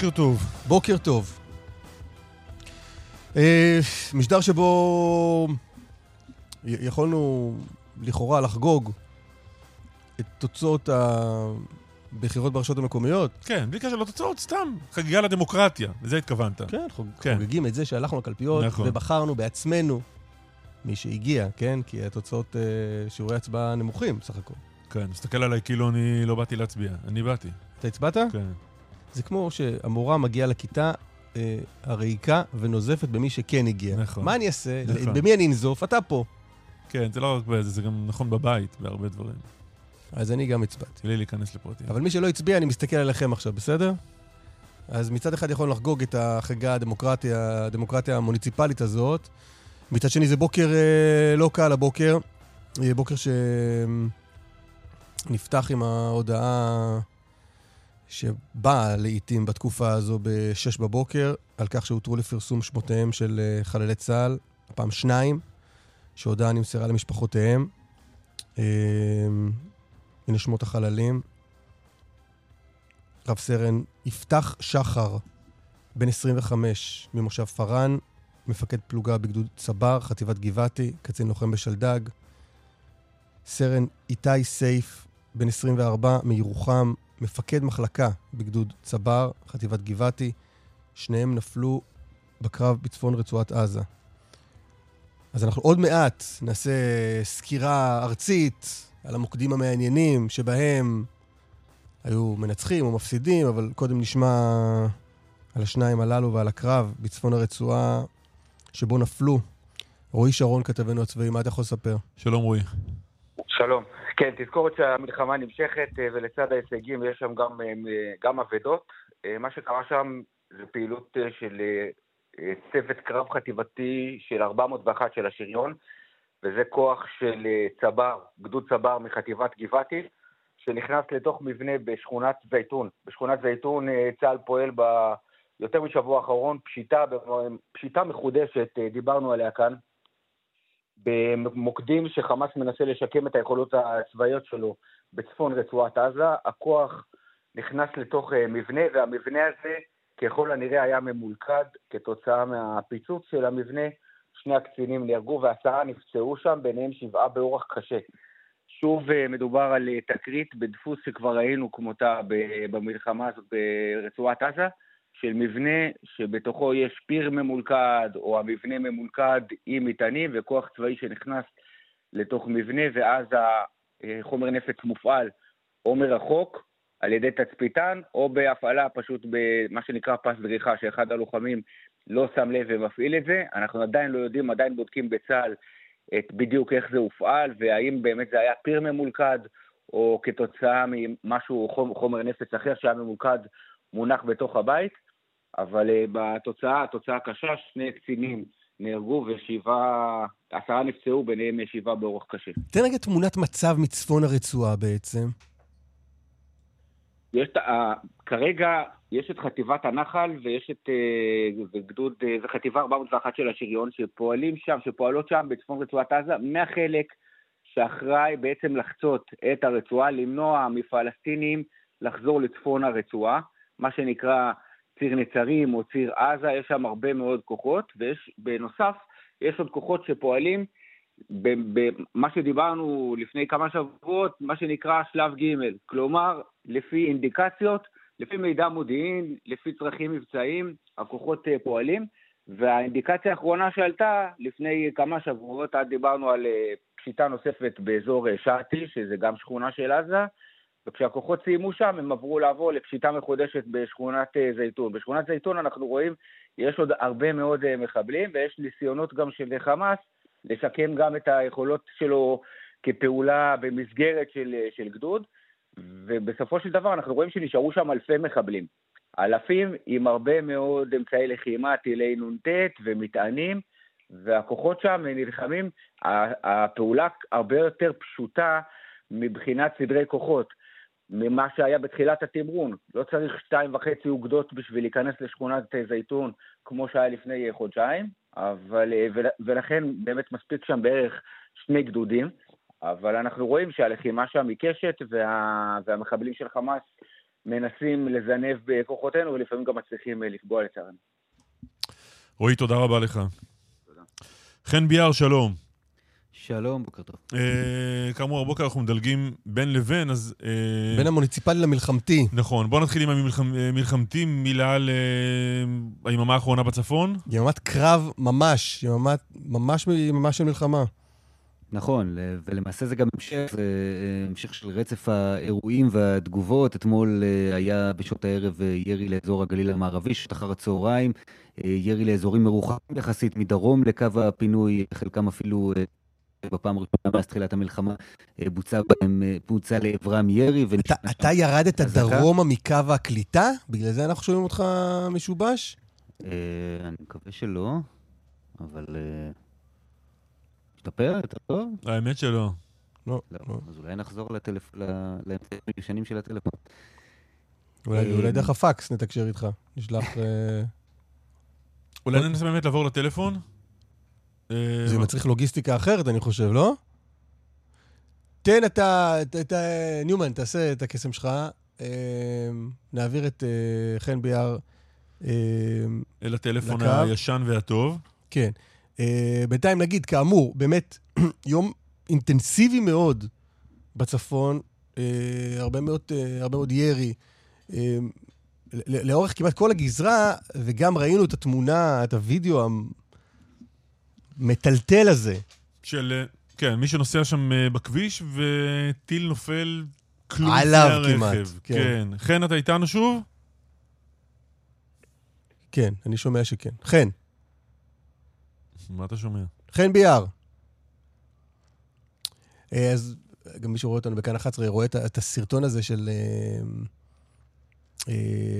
בוקר טוב. בוקר טוב. אה, משדר שבו יכולנו לכאורה לחגוג את תוצאות הבחירות ברשויות המקומיות. כן, בלי קשר לתוצאות, סתם חגיגה לדמוקרטיה, לזה התכוונת. כן, חוג, כן, חוגגים את זה שהלכנו לקלפיות נכון. ובחרנו בעצמנו מי שהגיע, כן? כי התוצאות, אה, שיעורי הצבעה נמוכים בסך הכל. כן, מסתכל עליי כאילו אני לא באתי להצביע. אני באתי. אתה הצבעת? כן. זה כמו שהמורה מגיעה לכיתה אה, הריקה ונוזפת במי שכן הגיע. נכון. מה אני אעשה? נכון. במי אני אנזוף? אתה פה. כן, זה לא רק בזה, זה גם נכון בבית, בהרבה דברים. אז אני גם הצבעתי. בלי להיכנס לפרטים. אבל מי שלא הצביע, אני מסתכל עליכם עכשיו, בסדר? אז מצד אחד יכול לחגוג את החגה הדמוקרטיה, הדמוקרטיה המוניציפלית הזאת. מצד שני זה בוקר אה, לא קל הבוקר. בוקר שנפתח עם ההודעה שבאה לעיתים בתקופה הזו ב-6 בבוקר, על כך שהותרו לפרסום שמותיהם של אה, חללי צה"ל, הפעם שניים, שהודעה נמסרה למשפחותיהם. אה, הנה שמות החללים. רב סרן יפתח שחר, בן 25, ממושב פארן, מפקד פלוגה בגדוד צבר, חטיבת גבעתי, קצין לוחם בשלדג. סרן איתי סייף, בן 24, מירוחם, מפקד מחלקה בגדוד צבר, חטיבת גבעתי. שניהם נפלו בקרב בצפון רצועת עזה. אז אנחנו עוד מעט נעשה סקירה ארצית על המוקדים המעניינים שבהם היו מנצחים או מפסידים, אבל קודם נשמע על השניים הללו ועל הקרב בצפון הרצועה שבו נפלו. רועי שרון, כתבנו הצבאי, מה אתה יכול לספר? שלום רועי. שלום. כן, תזכורת שהמלחמה נמשכת אה, ולצד ההישגים יש שם גם, אה, גם אבדות. אה, מה שקרה שם זה פעילות של צוות קרב חטיבתי של 401 של השריון, וזה כוח של צבר, גדוד צבר מחטיבת גבעתי, שנכנס לתוך מבנה בשכונת זייתון. בשכונת זייתון צה"ל פועל ביותר משבוע האחרון, פשיטה, פשיטה מחודשת, דיברנו עליה כאן, במוקדים שחמאס מנסה לשקם את היכולות הצבאיות שלו בצפון רצועת עזה, הכוח נכנס לתוך אה, מבנה, והמבנה הזה ככל הנראה היה ממולכד כתוצאה מהפיצוץ של המבנה. שני הקצינים נהרגו ועשרה נפצעו שם, ביניהם שבעה באורח קשה. שוב אה, מדובר על אה, תקרית בדפוס שכבר ראינו כמותה במלחמה הזאת ברצועת עזה. של מבנה שבתוכו יש פיר ממולכד, או המבנה ממולכד עם מטענים וכוח צבאי שנכנס לתוך מבנה, ואז החומר נפץ מופעל או מרחוק על ידי תצפיתן, או בהפעלה פשוט במה שנקרא פס דריכה, שאחד הלוחמים לא שם לב ומפעיל את זה. אנחנו עדיין לא יודעים, עדיין בודקים בצה"ל את בדיוק איך זה הופעל, והאם באמת זה היה פיר ממולכד, או כתוצאה ממשהו, חומר נפץ אחר שהיה ממולכד מונח בתוך הבית. אבל uh, בתוצאה, התוצאה קשה, שני קצינים נהרגו ושבעה, עשרה נפצעו, ביניהם שבעה באורח קשה. תן רגע תמונת מצב מצפון הרצועה בעצם. יש, uh, כרגע יש את חטיבת הנחל ויש את uh, גדוד, זה חטיבה 401 של השריון, שפועלים שם, שפועלות שם בצפון רצועת עזה, מהחלק שאחראי בעצם לחצות את הרצועה, למנוע מפלסטינים לחזור לצפון הרצועה, מה שנקרא ציר נצרים או ציר עזה, יש שם הרבה מאוד כוחות, ויש, בנוסף, יש עוד כוחות שפועלים במה שדיברנו לפני כמה שבועות, מה שנקרא שלב ג', כלומר, לפי אינדיקציות, לפי מידע מודיעין, לפי צרכים מבצעיים, הכוחות אה, פועלים, והאינדיקציה האחרונה שעלתה לפני כמה שבועות, אז דיברנו על אה, פשיטה נוספת באזור אה, שעתי, שזה גם שכונה של עזה, וכשהכוחות סיימו שם, הם עברו לעבור לפשיטה מחודשת בשכונת זייתון. בשכונת זייתון אנחנו רואים, יש עוד הרבה מאוד מחבלים, ויש ניסיונות גם של חמאס לשקם גם את היכולות שלו כפעולה במסגרת של, של גדוד, ובסופו של דבר אנחנו רואים שנשארו שם אלפי מחבלים. אלפים עם הרבה מאוד אמצעי לחימה, טילי נ"ט ומטענים, והכוחות שם נלחמים, הפעולה הרבה יותר פשוטה מבחינת סדרי כוחות. ממה שהיה בתחילת התמרון. לא צריך שתיים וחצי אוגדות בשביל להיכנס לשכונת זייתון כמו שהיה לפני חודשיים, אבל, ולכן באמת מספיק שם בערך שני גדודים, אבל אנחנו רואים שהלחימה שם עיקשת וה, והמחבלים של חמאס מנסים לזנב בכוחותינו ולפעמים גם מצליחים לפגוע לצערנו. רועי, תודה רבה לך. תודה. חן ביאר, שלום. שלום, בוקר טוב. אה, כאמור, הבוקר אנחנו מדלגים בין לבין, אז... אה, בין המוניציפלי למלחמתי. נכון. בואו נתחיל עם המלחמתי, מילה על אה, היממה האחרונה בצפון. יממת קרב ממש, יממת, ממש יממה של מלחמה. נכון, ולמעשה זה גם המשך, זה המשך של רצף האירועים והתגובות. אתמול היה בשעות הערב ירי לאזור הגליל המערבי, שעת אחר הצהריים, ירי לאזורים מרוחקים יחסית מדרום לקו הפינוי, חלקם אפילו בפעם הראשונה מאז תחילת המלחמה אה, בוצע בהם, אה, בוצע לעברם ירי. אתה, אתה ירדת דרומה מקו הקליטה? בגלל זה אנחנו שומעים אותך משובש? אה, אני מקווה שלא, אבל... השתפר יותר טוב? האמת שלא. לא, לא. לא. אז אולי נחזור לאמצעים הישנים של הטלפון. אולי דרך הפקס נתקשר איתך, נשלח... אולי ננסה באמת לעבור לטלפון? זה מצריך לוגיסטיקה אחרת, אני חושב, לא? תן אתה, ניומן, תעשה את הקסם שלך. אמ, נעביר את אה, חן ביאר אמ, אל הטלפון הישן והטוב. כן. אה, בינתיים נגיד, כאמור, באמת יום אינטנסיבי מאוד בצפון, אה, הרבה מאוד, הרבה מאוד ירי. לאורך כמעט כל הגזרה, וגם ראינו את התמונה, את הוידאו המטלטל הזה. של, אה, כן, מי שנוסע שם אה, בכביש וטיל נופל כלום עליו כמעט, כן. כן. חן, אתה איתנו שוב? כן, אני שומע שכן. חן. מה אתה שומע? חן ביאר. אה, אז גם מי שרואה אותנו בכאן 11 רואה את הסרטון הזה של... אה,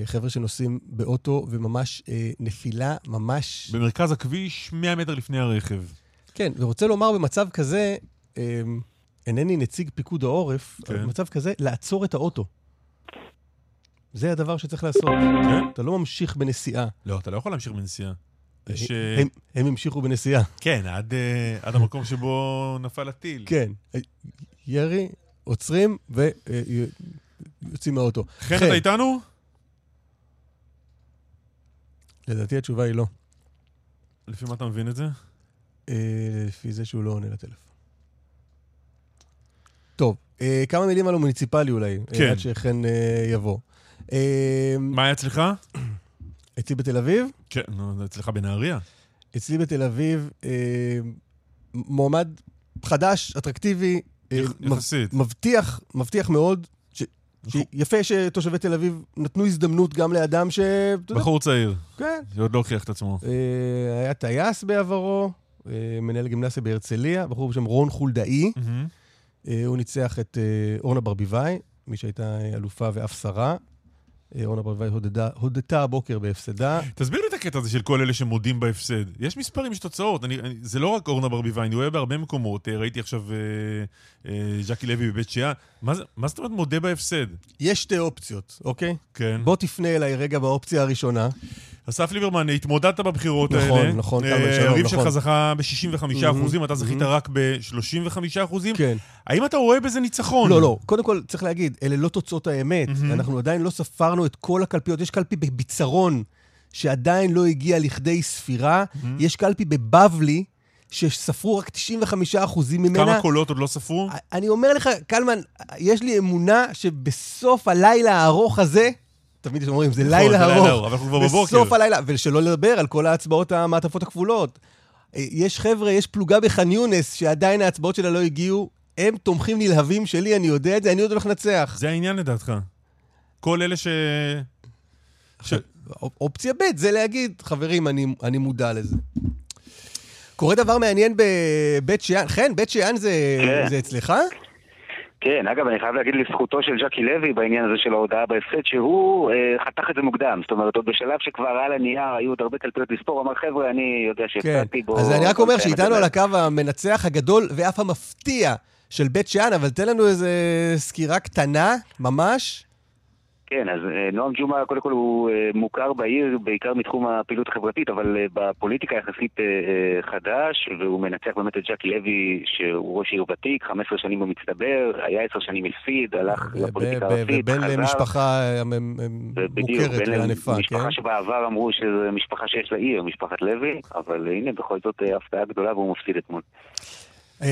חבר'ה שנוסעים באוטו, וממש אה, נפילה, ממש... במרכז הכביש, 100 מטר לפני הרכב. כן, ורוצה לומר במצב כזה, אה, אינני נציג פיקוד העורף, כן. אבל במצב כזה, לעצור את האוטו. זה הדבר שצריך לעשות. כן? אתה לא ממשיך בנסיעה. לא, אתה לא יכול להמשיך בנסיעה. יש... הם, הם המשיכו בנסיעה. כן, עד, עד המקום שבו נפל הטיל. כן. ירי, עוצרים ויוצאים מהאוטו. חן, אתה איתנו? לדעתי התשובה היא לא. לפי מה אתה מבין את זה? אה, לפי זה שהוא לא עונה לטלפון. טוב, אה, כמה מילים על המוניציפלי אולי, אה, כן. עד שחן יבוא. מה היה אצלך? אצלי בתל אביב? כן, נו, אצלך בנהריה. אצלי בתל אביב, מועמד חדש, אטרקטיבי, יחסית. מבטיח, מבטיח מאוד, יפה שתושבי תל אביב נתנו הזדמנות גם לאדם ש... בחור צעיר. כן. שעוד לא הוכיח את עצמו. אה, היה טייס בעברו, אה, מנהל גימנסיה בהרצליה, בחור בשם רון חולדאי. אה, הוא ניצח את אורנה ברביבאי, מי שהייתה אלופה ואף שרה. אורנה ברביבאי הודתה הבוקר בהפסדה. תסביר לי את הקטע הזה של כל אלה שמודים בהפסד. יש מספרים, יש תוצאות. אני, אני, זה לא רק אורנה ברביבאי, אני רואה בהרבה מקומות. אה, ראיתי עכשיו אה, אה, ז'קי לוי בבית שאן. מה, מה זאת אומרת מודה בהפסד? יש שתי אופציות, אוקיי? כן. בוא תפנה אליי רגע באופציה הראשונה. אסף ליברמן, התמודדת בבחירות נכון, האלה. נכון, נכון, כמה שלום, נכון. שלך זכה ב-65 אחוזים, אתה זכית רק ב-35 אחוזים. כן. האם אתה רואה בזה ניצחון? לא, לא. קודם כל, צריך להגיד, אלה לא תוצאות האמת. אנחנו עדיין לא ספרנו את כל הקלפיות. יש קלפי בביצרון, שעדיין לא הגיע לכדי ספירה. יש קלפי בבבלי, שספרו רק 95 אחוזים ממנה. כמה קולות עוד לא ספרו? אני אומר לך, קלמן, יש לי אמונה שבסוף הלילה הארוך הזה, תמיד אומרים, זה נכון, לילה זה לילה ארוך. אבל אנחנו כבר בבוקר. בסוף הלילה, ושלא לדבר על כל ההצבעות המעטפות הכפולות. אה, יש חבר'ה, יש פלוגה בח'אן יונס, שעדיין ההצבעות שלה לא הגיעו, הם תומכים נלהבים שלי, אני יודע את זה, אני עוד הולך לנצח. זה העניין לדעתך. כל אלה ש... ש... אופ- אופציה ב' זה להגיד, חברים, אני, אני מודע לזה. קורה דבר מעניין בבית שאן, חן, בית שאן זה, כן. זה אצלך? כן, אגב, אני חייב להגיד לזכותו של ג'קי לוי בעניין הזה של ההודעה בהפסד, שהוא אה, חתך את זה מוקדם. זאת אומרת, עוד בשלב שכבר על הנייר היו עוד הרבה קלפיות לספור, אמר, חבר'ה, אני יודע כן. שהפסדתי בו... אז אני רק אומר שאיתנו זה." על הקו המנצח הגדול ואף המפתיע של בית שאן, אבל תן לנו איזה סקירה קטנה, ממש. כן, אז אה, נועם ג'ומעה, קודם כל הוא אה, מוכר בעיר, בעיקר מתחום הפעילות החברתית, אבל אה, בפוליטיקה יחסית חדש, והוא מנצח באמת את ג'קי לוי, שהוא ראש עיר ותיק, 15 שנים במצטבר, היה 10 שנים אלפיד, הלך לפוליטיקה הארצית, ובן חזר. למשפחה מ- בדיוק, מוכרת וענפה, כן? משפחה שבעבר אמרו שזו משפחה שיש לה עיר, משפחת לוי, אבל הנה, בכל זאת הפתעה גדולה והוא מפסיד אתמול.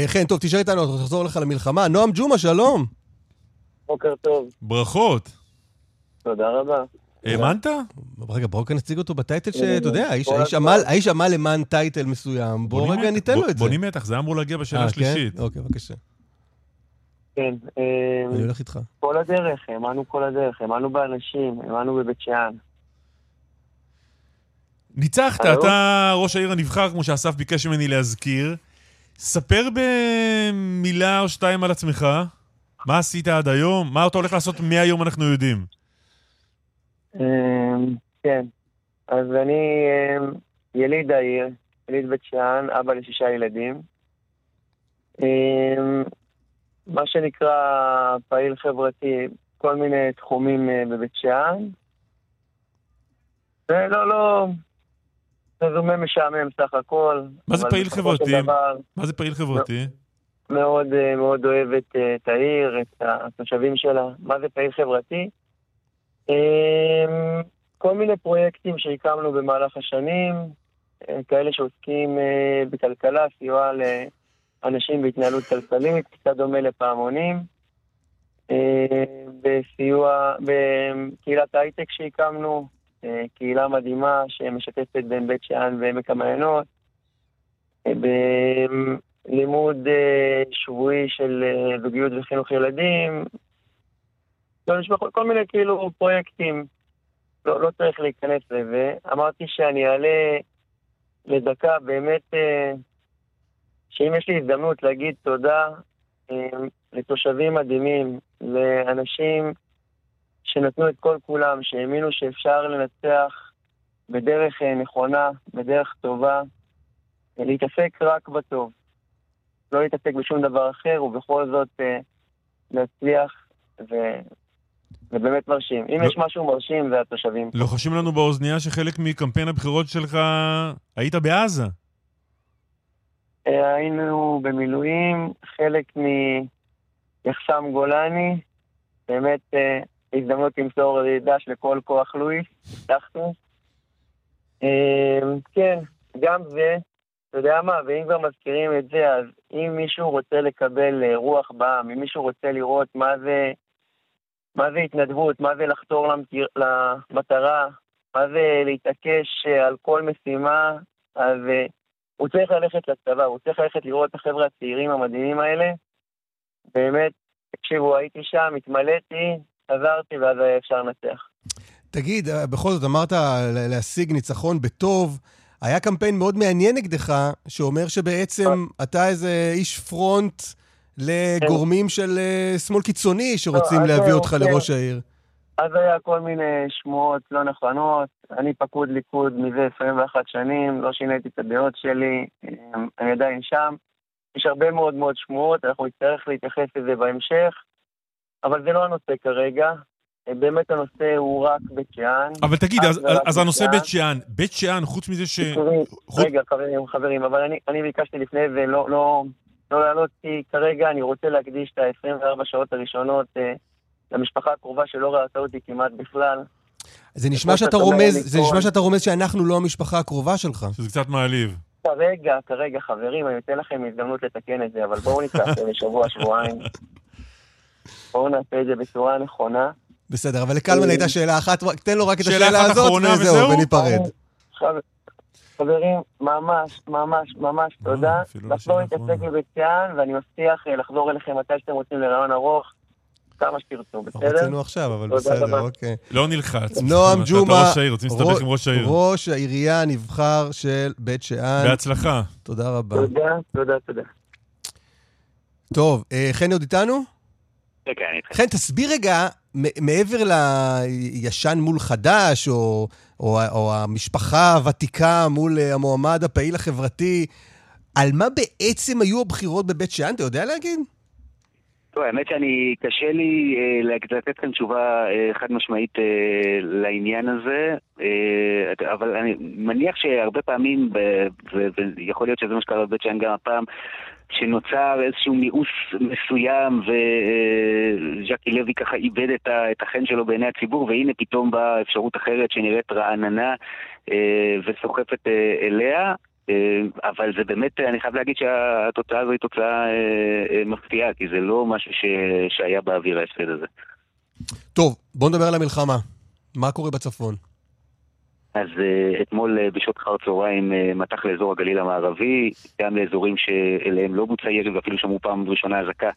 חן, טוב, תשאר איתנו, אנחנו נחזור לך למלחמה. נועם ג'ומה, שלום. בוקר טוב, ברכות. תודה רבה. האמנת? רגע, בואו כאן נציג אותו בטייטל אה, שאתה יודע, האיש-. עמל- למען טייטל מסוים. בואו רגע. ניתן לו את זה. בונים מתח, זה אמור להגיע בשאלה אה, השלישית. כן? אוקיי, בבקשה. כן, אה, אני הולך איתך. כל הדרך, האמנו כל הדרך, האמנו באנשים, האמנו בבית שאן. ניצחת? אתה ראש העיר הנבחר, כמו שאסף ביקש ממני להזכיר. ספר במילה או שתיים על עצמך. מה עשית עד היום? מה אתה הולך לעשות מהיום אנחנו יודעים. אה, כן, אז אני אה, יליד העיר, יליד בית שאן, אבא לשישה ילדים. אה, מה שנקרא פעיל חברתי, כל מיני תחומים אה, בבית שאן. ולא, לא, רזומה משעמם סך הכל. מה זה פעיל חברתי? דבר, מה זה פעיל חברתי? מאוד אה, מאוד אוהבת אה, את העיר, את התושבים שלה. מה זה פעיל חברתי? אה, כל מיני פרויקטים שהקמנו במהלך השנים, אה, כאלה שעוסקים אה, בכלכלה, סיוע לאנשים בהתנהלות כלכלית, קצת דומה לפעמונים. אה, בסיוע, בקהילת הייטק שהקמנו, אה, קהילה מדהימה שמשתפת בין בית שאן ועמק המעיינות. אה, בלימוד אה, שבועי של אה, זוגיות וחינוך ילדים. יש כל מיני כאילו פרויקטים. לא, לא צריך להיכנס לזה. אמרתי שאני אעלה לדקה באמת, אה, שאם יש לי הזדמנות להגיד תודה אה, לתושבים מדהימים, לאנשים שנתנו את כל כולם, שהאמינו שאפשר לנצח בדרך אה, נכונה, בדרך טובה, להתעסק רק בטוב. לא להתעסק בשום דבר אחר, ובכל זאת להצליח, ו... זה באמת מרשים. אם לא- יש משהו מרשים, זה התושבים. לוחשים לנו באוזנייה שחלק מקמפיין הבחירות שלך היית בעזה. אה, היינו במילואים, חלק מיחסם גולני, באמת אה, הזדמנות למסור דש לכל כוח לואיס, הבטחנו. אה, כן, גם זה, אתה יודע מה, ואם כבר מזכירים את זה, אז אם מישהו רוצה לקבל אה, רוח בעם, אם מישהו רוצה לראות מה זה, מה זה התנדבות, מה זה לחתור למטיר, למטרה, מה זה להתעקש אה, על כל משימה, אז אה, הוא צריך ללכת לצבא, הוא צריך ללכת לראות את החבר'ה הצעירים המדהימים האלה. באמת, תקשיבו, הייתי שם, התמלאתי, חזרתי, ואז היה אפשר לנצח. תגיד, אה, בכל זאת אמרת להשיג ניצחון בטוב. היה קמפיין מאוד מעניין נגדך, שאומר שבעצם אתה איזה איש פרונט לגורמים של אה, שמאל קיצוני שרוצים לא, להביא אותך כן. לראש העיר. אז היה כל מיני שמועות לא נכונות, אני פקוד ליכוד מזה 21 שנים, לא שיניתי את הדעות שלי, אמ, אני עדיין שם. יש הרבה מאוד מאוד שמועות, אנחנו נצטרך להתייחס לזה בהמשך, אבל זה לא הנושא כרגע. באמת הנושא הוא רק בית שאן. אבל תגיד, אז, אז הנושא בית שאן, בית שאן, חוץ מזה ש... חוץ... רגע, חברים, חברים, אבל אני, אני ביקשתי לפני ולא לא, לא לעלות, כי כרגע אני רוצה להקדיש את ה-24 שעות הראשונות אה, למשפחה הקרובה שלא ראתה אותי כמעט בכלל. זה נשמע שאתה רומז, זה נשמע שאתה רומז שאנחנו לא המשפחה הקרובה שלך. שזה קצת מעליב. כרגע, כרגע, חברים, אני אתן לכם הזדמנות לתקן את זה, אבל בואו ניקח לשבוע, שבועיים. בואו נעשה את זה בצורה נכונה. בסדר, אבל לקלמן הייתה שאלה אחת, תן לו רק את השאלה הזאת, וזהו, וניפרד. חברים, ממש, ממש, ממש תודה. לחזור להתעסק בבית שאן, ואני מבטיח אה, לחזור אליכם מתי שאתם רוצים לרעיון ארוך. כמה שתרצו, בסדר? רצינו עכשיו, אבל בסדר, אוקיי. לא נלחץ. נועם ג'ומה, ראש העיר, רוצים להסתבך עם ראש העיר. ראש העירייה הנבחר של בית שאן. בהצלחה. תודה רבה. תודה, תודה, תודה. טוב, אה, חן עוד איתנו? כן, כן, אני איתכם. חן, תסביר רגע, מעבר לישן מול חדש, או, או, או המשפחה הוותיקה מול אה, המועמד הפעיל החברתי, על מה בעצם היו הבחירות בבית שאן? אתה יודע להגיד? טוב, האמת שאני, קשה לי אה, לתת כאן תשובה אה, חד משמעית אה, לעניין הזה, אה, אבל אני מניח שהרבה פעמים, ויכול להיות שזה מה שקרה בבית שאן גם הפעם, שנוצר איזשהו מיאוס מסוים וז'קי לוי ככה איבד את החן שלו בעיני הציבור והנה פתאום באה אפשרות אחרת שנראית רעננה אה, וסוחפת אה, אליה אה, אבל זה באמת, אני חייב להגיד שהתוצאה הזו היא תוצאה מפתיעה, כי זה לא משהו ש... שהיה באוויר ההפסד הזה. טוב, בוא נדבר על המלחמה. מה קורה בצפון? אז uh, אתמול uh, בשעות אחר צהריים uh, מתח לאזור הגליל המערבי, גם לאזורים שאליהם לא בוצע ירי ואפילו שמעו פעם ראשונה אזעקה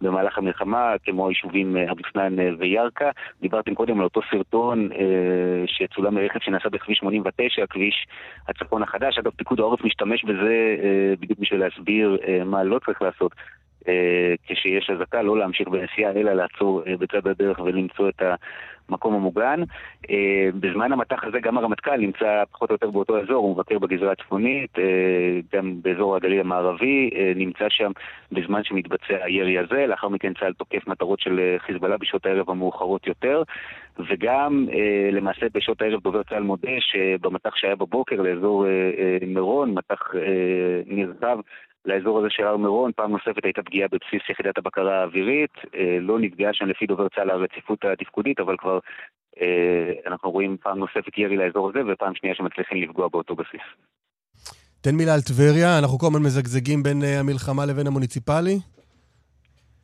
במהלך המלחמה, כמו היישובים אבו סנאן וירכא. דיברתם קודם על אותו סרטון שצולם מרכב שנעשה בכביש 89, כביש הצפון החדש. אגב, פיקוד העורף משתמש בזה בדיוק בשביל להסביר מה לא צריך לעשות. אה, כשיש אזעקה, לא להמשיך בנסיעה, אלא לעצור אה, בצד הדרך ולמצוא את המקום המוגן. אה, בזמן המטח הזה גם הרמטכ"ל נמצא פחות או יותר באותו אזור, הוא מבקר בגזרה הצפונית, גם באזור הגליל המערבי, נמצא שם בזמן שמתבצע הירי הזה, לאחר מכן צה"ל תוקף מטרות של חיזבאללה בשעות הערב המאוחרות יותר, וגם למעשה בשעות הערב דובר צה"ל מודה שבמטח שהיה בבוקר לאזור מירון, מטח נרחב לאזור הזה של הר מירון. פעם נוספת הייתה פגיעה בבסיס יחידת הבקרה האווירית. אה, לא נפגעה שם לפי דובר צה"ל הרציפות התפקודית, אבל כבר אה, אנחנו רואים פעם נוספת ירי לאזור הזה, ופעם שנייה שמצליחים לפגוע באותו בסיס. תן מילה על טבריה, אנחנו כל הזמן מזגזגים בין אה, המלחמה לבין המוניציפלי.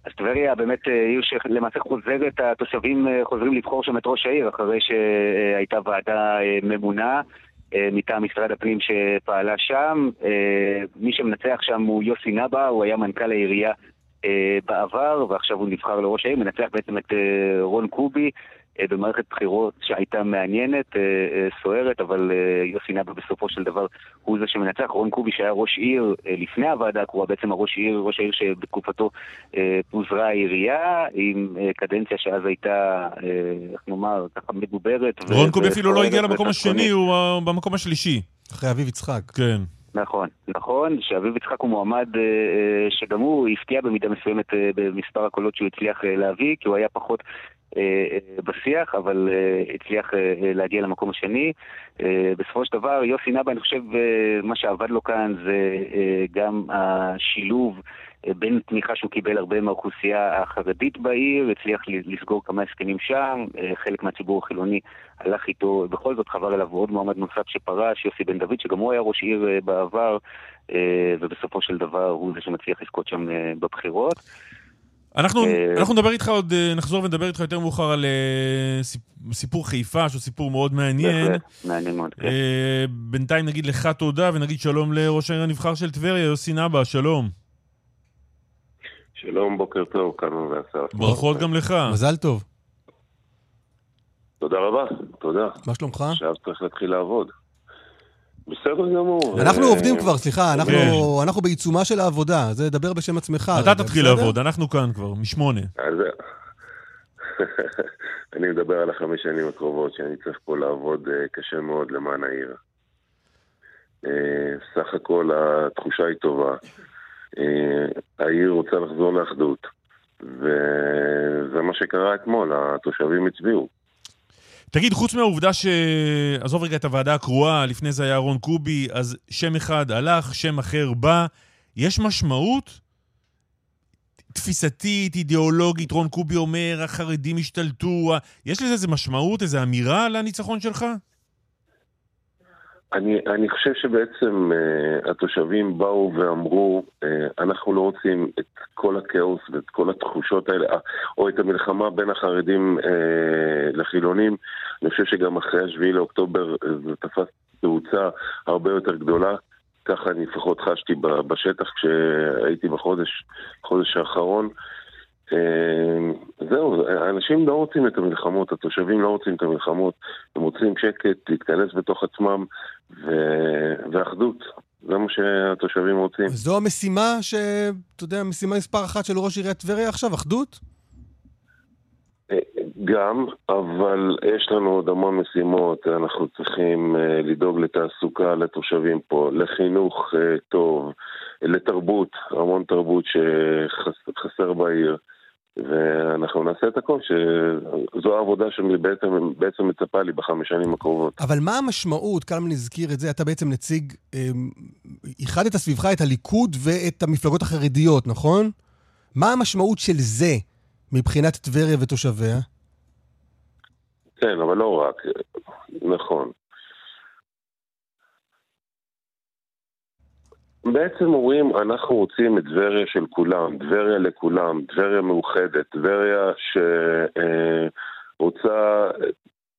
אז טבריה באמת עיר שלמעשה חוזרת, התושבים חוזרים לבחור שם את ראש העיר אחרי שהייתה ועדה ממונה. אה, מטעם משרד הפנים שפעלה שם. אה, מי שמנצח שם הוא יוסי נבא, הוא היה מנכ"ל העירייה אה, בעבר, ועכשיו הוא נבחר לראש העיר, מנצח בעצם את רון קובי. במערכת בחירות שהייתה מעניינת, סוערת, אבל יוסי נבא בסופו של דבר הוא זה שמנצח. רון קובי שהיה ראש עיר לפני הוועדה הקרואה, בעצם הראש עיר, ראש העיר שבתקופתו פוזרה העירייה, עם קדנציה שאז הייתה, איך נאמר, ככה מדוברת. רון קובי אפילו לא הגיע למקום השני, הוא במקום השלישי. אחרי אביב יצחק. כן. נכון, נכון, שאביב יצחק הוא מועמד אה, שגם הוא הפתיע במידה מסוימת אה, במספר הקולות שהוא הצליח אה, להביא, כי הוא היה פחות אה, אה, בשיח, אבל אה, הצליח להגיע למקום השני. בסופו של דבר, יוסי נבא, אני חושב, מה שעבד לו כאן זה גם השילוב בין תמיכה שהוא קיבל הרבה מהאוכלוסייה החרדית בעיר, הצליח לסגור כמה הסכמים שם, חלק מהציבור החילוני הלך איתו, בכל זאת חבר אליו עוד מועמד נוסף שפרש, יוסי בן דוד, שגם הוא היה ראש עיר בעבר, ובסופו של דבר הוא זה שמצליח לזכות שם בבחירות. אנחנו, אה, אנחנו נדבר איתך עוד, אה, נחזור ונדבר איתך יותר מאוחר על אה, סיפור חיפה, שהוא סיפור מאוד מעניין. מעניין מאוד, כן. בינתיים נגיד לך תודה ונגיד שלום לראש העיר הנבחר של טבריה, יוסי נבא, שלום. שלום, בוקר טוב, כאן ואסף. ברכות גם לך. מזל טוב. תודה רבה, תודה. מה שלומך? עכשיו צריך להתחיל לעבוד. בסדר גמור. אנחנו אה, עובדים כבר, סליחה, אנחנו בעיצומה של העבודה, זה דבר בשם עצמך. אתה תתחיל לעבוד, אנחנו כאן כבר, משמונה. אני מדבר על החמש שנים הקרובות, שאני צריך פה לעבוד אה, קשה מאוד למען העיר. אה, סך הכל התחושה היא טובה. העיר רוצה לחזור לאחדות. וזה מה שקרה אתמול, התושבים הצביעו. תגיד, חוץ מהעובדה ש... עזוב רגע את הוועדה הקרואה, לפני זה היה רון קובי, אז שם אחד הלך, שם אחר בא. יש משמעות תפיסתית, אידיאולוגית, רון קובי אומר, החרדים השתלטו, יש לזה איזה משמעות, איזה אמירה לניצחון שלך? אני, אני חושב שבעצם uh, התושבים באו ואמרו, uh, אנחנו לא רוצים את כל הכאוס ואת כל התחושות האלה, uh, או את המלחמה בין החרדים uh, לחילונים. אני חושב שגם אחרי השביעי לאוקטובר זה תפס תאוצה הרבה יותר גדולה. ככה אני לפחות חשתי בשטח כשהייתי בחודש, בחודש האחרון. אה, זהו, אנשים לא רוצים את המלחמות, התושבים לא רוצים את המלחמות, הם רוצים שקט, להתכנס בתוך עצמם ו... ואחדות. זה מה שהתושבים רוצים. זו המשימה ש... אתה יודע, המשימה מספר אחת של ראש עיריית טבריה עכשיו, אחדות? גם, אבל יש לנו עוד המון משימות, אנחנו צריכים uh, לדאוג לתעסוקה לתושבים פה, לחינוך uh, טוב, לתרבות, המון תרבות שחסר בעיר, ואנחנו נעשה את הכל, שזו העבודה שבעצם מצפה לי בחמש שנים הקרובות. אבל מה המשמעות, קלמן הזכיר את זה, אתה בעצם נציג, איחדת um, סביבך את הליכוד ואת המפלגות החרדיות, נכון? מה המשמעות של זה מבחינת טבריה ותושביה? כן, אבל לא רק, נכון. בעצם אומרים, אנחנו רוצים את טבריה של כולם, טבריה לכולם, טבריה מאוחדת, טבריה שרוצה,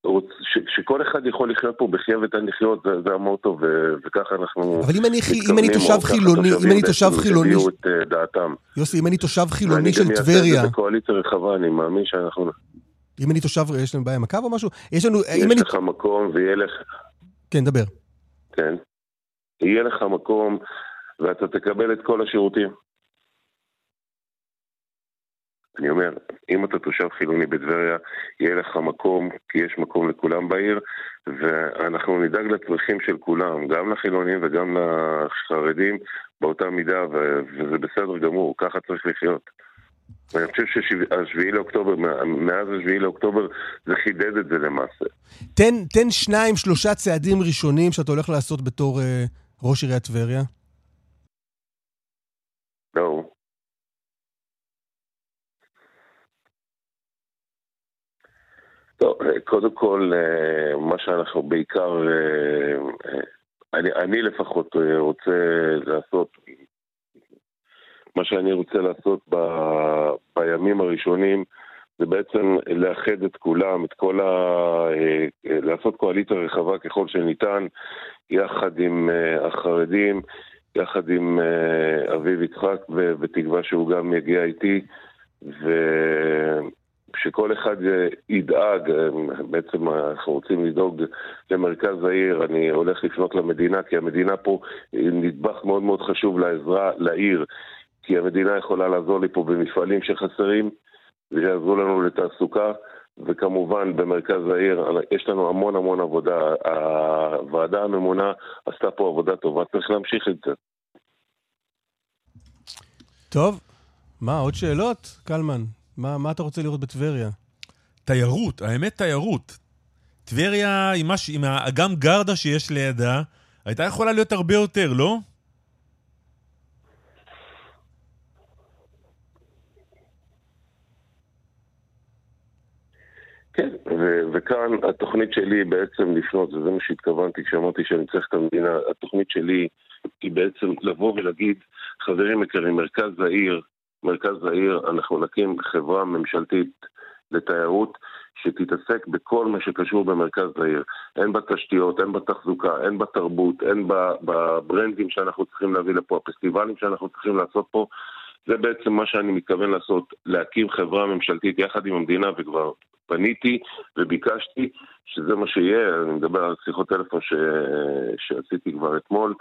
רוצ, ש, שכל אחד יכול לחיות פה בחיה ותן לחיות, זה, זה המוטו, ו, וככה אנחנו אבל אם אני, אם אני תושב חילוני, אם אני תושב חילוני... את uh, דעתם. יוסי, אם אני תושב חילוני של טבריה... ואני גם אעשה את זה בקואליציה רחבה, אני מאמין שאנחנו... אם אני תושב, יש לנו בעיה עם הקו או משהו? יש לנו... יש לך אני... מקום ויהיה לך... כן, דבר. כן. יהיה לך מקום ואתה תקבל את כל השירותים. אני אומר, אם אתה תושב חילוני בטבריה, יהיה לך מקום, כי יש מקום לכולם בעיר, ואנחנו נדאג לצרכים של כולם, גם לחילונים וגם לחרדים, באותה מידה, וזה בסדר גמור, ככה צריך לחיות. ואני חושב שהשביעי לאוקטובר, מאז השביעי לאוקטובר, זה חידד את זה למעשה. תן, תן שניים, שלושה צעדים ראשונים שאתה הולך לעשות בתור אה, ראש עיריית טבריה. לא. טוב, קודם כל, אה, מה שאנחנו בעיקר, אה, אה, אני, אני לפחות רוצה לעשות, מה שאני רוצה לעשות ב, בימים הראשונים זה בעצם לאחד את כולם, את כל ה... לעשות קואליציה רחבה ככל שניתן, יחד עם החרדים, יחד עם אביב יצחק, בתקווה שהוא גם יגיע איתי, ושכל אחד ידאג, בעצם אנחנו רוצים לדאוג למרכז העיר, אני הולך לפנות למדינה, כי המדינה פה נדבך מאוד מאוד חשוב לעזרה לעיר. כי המדינה יכולה לעזור לי פה במפעלים שחסרים, ויעזרו לנו לתעסוקה, וכמובן במרכז העיר יש לנו המון המון עבודה. הוועדה הממונה עשתה פה עבודה טובה, צריך להמשיך את זה. טוב, מה, עוד שאלות? קלמן, מה, מה אתה רוצה לראות בטבריה? תיירות, האמת תיירות. טבריה, עם, מש... עם האגם גרדה שיש לידה, הייתה יכולה להיות הרבה יותר, לא? כן, ו- וכאן התוכנית שלי בעצם לפנות, וזה מה שהתכוונתי כשאמרתי שאני צריך את המדינה, התוכנית שלי היא בעצם לבוא ולהגיד, חברים יקרים, מרכז העיר, מרכז העיר, אנחנו נקים חברה ממשלתית לתיירות שתתעסק בכל מה שקשור במרכז העיר. הן בתשתיות, הן בתחזוקה, הן בתרבות, הן בברנדים שאנחנו צריכים להביא לפה, הפסטיבלים שאנחנו צריכים לעשות פה. זה בעצם מה שאני מתכוון לעשות, להקים חברה ממשלתית יחד עם המדינה, וכבר פניתי וביקשתי שזה מה שיהיה, אני מדבר על שיחות טלפון ש... שעשיתי כבר אתמול,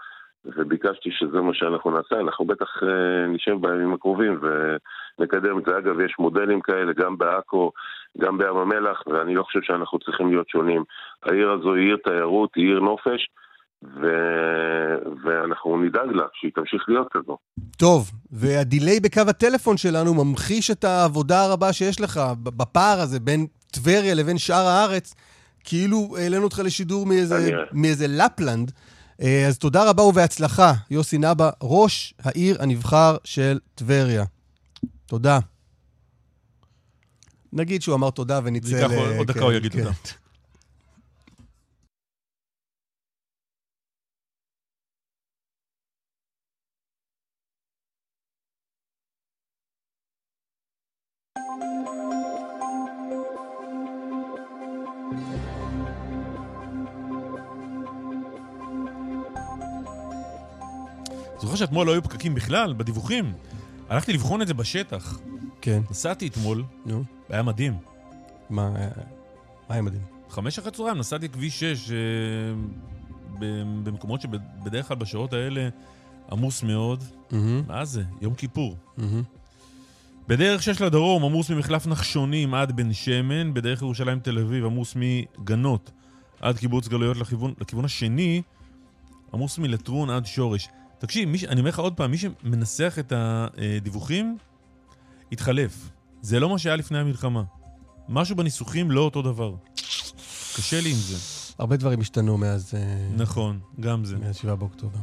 וביקשתי שזה מה שאנחנו נעשה, אנחנו בטח אה, נשב בימים הקרובים ונקדם את זה. אגב, יש מודלים כאלה גם בעכו, גם בים המלח, ואני לא חושב שאנחנו צריכים להיות שונים. העיר הזו היא עיר תיירות, היא עיר נופש, ו... ואנחנו נדאג לה שהיא תמשיך להיות כזו. טוב, והדיליי בקו הטלפון שלנו ממחיש את העבודה הרבה שיש לך בפער הזה בין טבריה לבין שאר הארץ, כאילו העלינו אותך לשידור מאיזה, מאיזה לפלנד. אה, אז תודה רבה ובהצלחה, יוסי נבא, ראש העיר הנבחר של טבריה. תודה. נגיד שהוא אמר תודה ונצא ל... עוד דקה הוא כן, יגיד כן. תודה. זוכר שאתמול לא היו פקקים בכלל, בדיווחים? הלכתי לבחון את זה בשטח. כן. נסעתי אתמול, נו. היה מדהים. מה, מה היה מדהים? חמש אחרי צהריים נסעתי כביש 6, אה, במקומות שבדרך כלל בשעות האלה עמוס מאוד. Mm-hmm. מה זה? יום כיפור. Mm-hmm. בדרך 6 לדרום עמוס ממחלף נחשונים עד בן שמן, בדרך ירושלים תל אביב עמוס מגנות עד קיבוץ גלויות לכיוון, לכיוון השני, עמוס מלטרון עד שורש. תקשיב, מי, אני אומר לך עוד פעם, מי שמנסח את הדיווחים, התחלף. זה לא מה שהיה לפני המלחמה. משהו בניסוחים לא אותו דבר. קשה לי עם זה. הרבה דברים השתנו מאז... אה, נכון, גם זה. מאז 7 באוקטובר.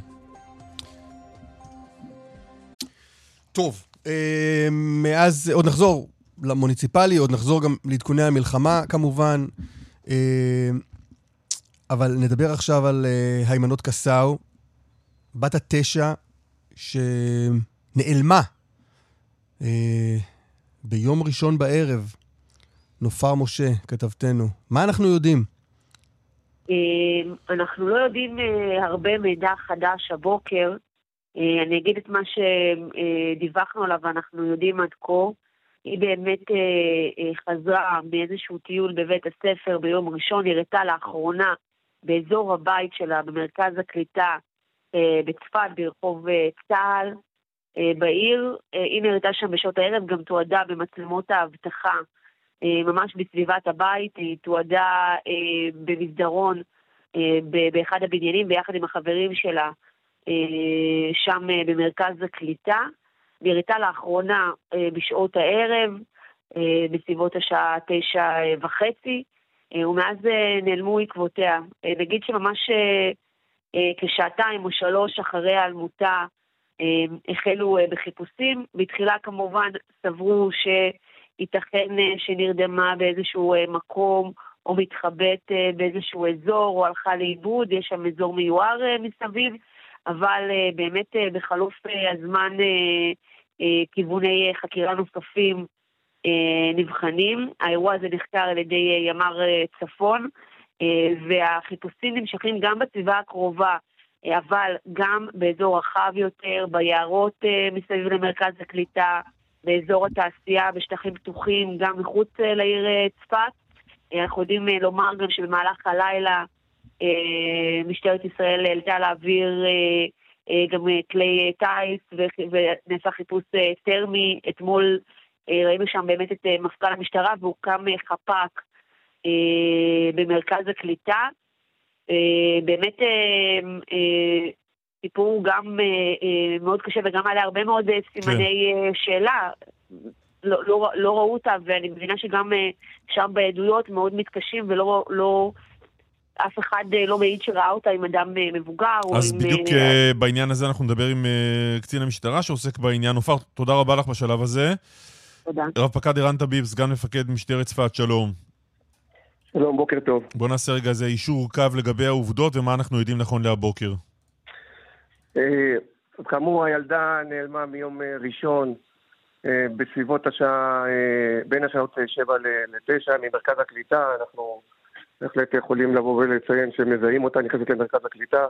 טוב, אה, מאז עוד נחזור למוניציפלי, עוד נחזור גם לעדכוני המלחמה כמובן, אה, אבל נדבר עכשיו על היימנוט קסאו, בת התשע שנעלמה אה, ביום ראשון בערב. נופר משה, כתבתנו. מה אנחנו יודעים? אה, אנחנו לא יודעים אה, הרבה מידע חדש הבוקר. אה, אני אגיד את מה שדיווחנו עליו ואנחנו יודעים עד כה. היא באמת חזרה מאיזשהו טיול בבית הספר ביום ראשון, הראתה לאחרונה באזור הבית שלה, במרכז הקליטה, אה, בצפת, ברחוב אה, צה"ל אה, בעיר. היא נראתה שם בשעות הערב, גם תועדה במצלמות האבטחה ממש בסביבת הבית, היא תועדה במסדרון באחד הבניינים ביחד עם החברים שלה שם במרכז הקליטה. נראתה לאחרונה בשעות הערב, בסביבות השעה תשע וחצי, ומאז נעלמו עקבותיה. נגיד שממש אה, כשעתיים או שלוש אחרי היעלמותה אה, החלו אה, בחיפושים. בתחילה כמובן סברו שייתכן שנרדמה באיזשהו מקום או מתחבאת באיזשהו אזור או הלכה לאיבוד, יש שם אזור מיוער מסביב, אבל באמת בחלוף הזמן כיווני חקירה נוספים נבחנים. האירוע הזה נחקר על ידי ימ"ר צפון. אה, והחיפושים נמשכים גם בסביבה הקרובה, אה, אבל גם באזור רחב יותר, ביערות אה, מסביב למרכז הקליטה, באזור התעשייה, בשטחים פתוחים, גם מחוץ לעיר צפת. אנחנו יודעים לומר גם שבמהלך הלילה משטרת ישראל העלתה להעביר גם כלי טיס ונעשה חיפוש טרמי. אתמול ראינו שם באמת את מפכ"ל המשטרה והוקם חפ"ק במרכז הקליטה. אה, באמת אה, סיפור גם מאוד קשה וגם עלה הרבה מאוד סימני כן. שאלה. לא, לא, לא ראו אותה, ואני מבינה שגם שם בעדויות מאוד מתקשים ולא... לא, אף אחד לא מעיד שראה אותה עם אדם מבוגר. אז עם... בדיוק בעניין הזה אנחנו נדבר עם קצין המשטרה שעוסק בעניין. נופר, תודה רבה לך בשלב הזה. תודה. רב פקד ערן טביב, סגן מפקד משטרת צפת, שלום. שלום, בוקר טוב. בוא נעשה רגע איזה אישור קו לגבי העובדות ומה אנחנו יודעים נכון להבוקר. אה, כאמור, הילדה נעלמה מיום אה, ראשון אה, בסביבות השעה, בין השעות 7 ל-9 ממרכז הקליטה. אנחנו בהחלט יכולים לבוא ולציין שמזהים אותה, נכנסת למרכז הקליטה.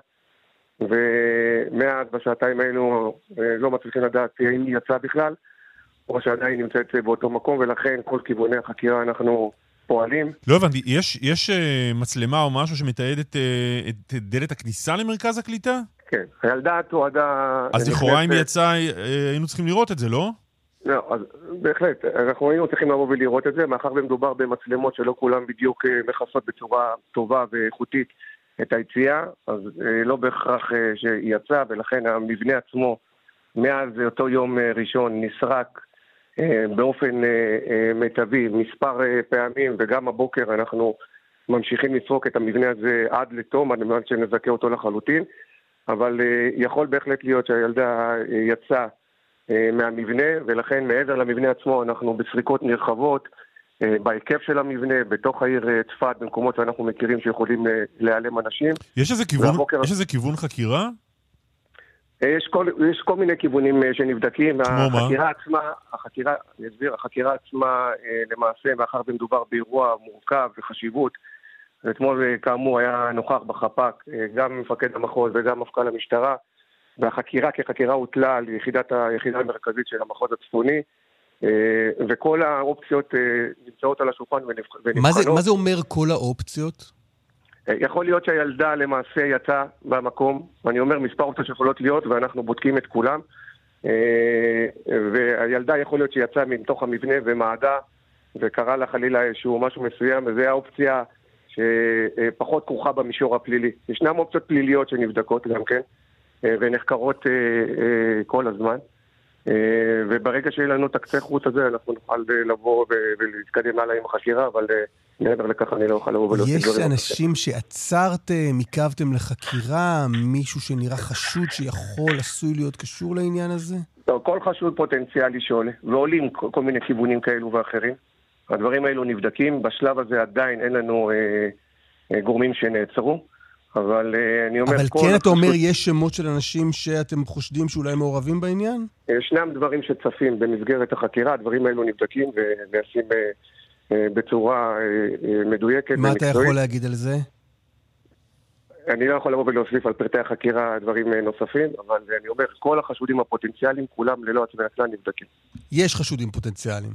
ומאז, בשעתיים האלו, לא מצליחים לדעת אם היא יצאה בכלל, או שעדיין נמצאת באותו מקום, ולכן כל כיווני החקירה אנחנו פועלים. לא הבנתי, יש, יש uh, מצלמה או משהו שמתעד את, uh, את דלת הכניסה למרכז הקליטה? כן, הילדה תועדה... אז לכאורה אם היא יצאה, uh, היינו צריכים לראות את זה, לא? לא, אז בהחלט, אנחנו היינו צריכים לבוא ולראות את זה, מאחר ומדובר במצלמות שלא כולן בדיוק מכסות בצורה טובה ואיכותית את היציאה, אז לא בהכרח שיצא, ולכן המבנה עצמו מאז אותו יום ראשון נסרק באופן מיטבי מספר פעמים, וגם הבוקר אנחנו ממשיכים לסרוק את המבנה הזה עד לתום, על מנת שנזכה אותו לחלוטין, אבל יכול בהחלט להיות שהילדה יצאה מהמבנה, ולכן מעבר למבנה עצמו אנחנו בסריקות נרחבות. אה, בהיקף של המבנה, בתוך העיר אה, צפת, במקומות שאנחנו מכירים שיכולים אה, להיעלם אנשים. יש איזה כיוון, והבוקר... יש איזה כיוון חקירה? יש כל, יש כל מיני כיוונים שנבדקים. כמו מה? החקירה עצמה, החקירה, אני אסביר, החקירה עצמה, למעשה, מאחר ומדובר באירוע מורכב וחשיבות, אתמול כאמור היה נוכח בחפ"ק גם מפקד המחוז וגם מפכ"ל המשטרה, והחקירה כחקירה הוטלה על יחידת היחידה המרכזית של המחוז הצפוני. אה, וכל האופציות אה, נמצאות על השולחן ונבחנות. מה זה, מה זה אומר כל האופציות? אה, יכול להיות שהילדה למעשה יצאה במקום, ואני אומר מספר אופציות שיכולות להיות, ואנחנו בודקים את כולם. והילדה יכול להיות שיצאה מתוך המבנה ומעדה, וקרה לה חלילה איזשהו משהו מסוים, וזו האופציה שפחות כרוכה במישור הפלילי. ישנן אופציות פליליות שנבדקות גם כן, ונחקרות כל הזמן. אה, וברגע שיהיה לנו את הקצה חוט הזה, אנחנו נוכל אה, לבוא ולהתקדם הלאה עם החקירה, אבל אה, מעבר לכך אני לא אוכל לבוא ולהוציא דברים. יש אנשים שעצרתם, עיכבתם לחקירה, מישהו שנראה חשוד שיכול, עשוי להיות קשור לעניין הזה? לא, כל חשוד פוטנציאלי שעולה, ועולים כל מיני כיוונים כאלו ואחרים. הדברים האלו נבדקים, בשלב הזה עדיין אין לנו אה, אה, גורמים שנעצרו. אבל uh, אני אומר... אבל כן אתה אומר, יש שמות של אנשים שאתם חושדים שאולי מעורבים בעניין? ישנם דברים שצפים במסגרת החקירה, הדברים האלו נבדקים ונעשים uh, uh, בצורה מדויקת מה אתה יכול להגיד על זה? אני לא יכול לבוא ולהוסיף על פרטי החקירה דברים נוספים, אבל אני אומר, כל החשודים הפוטנציאליים, כולם ללא עצמי עצמם נבדקים. יש חשודים פוטנציאליים.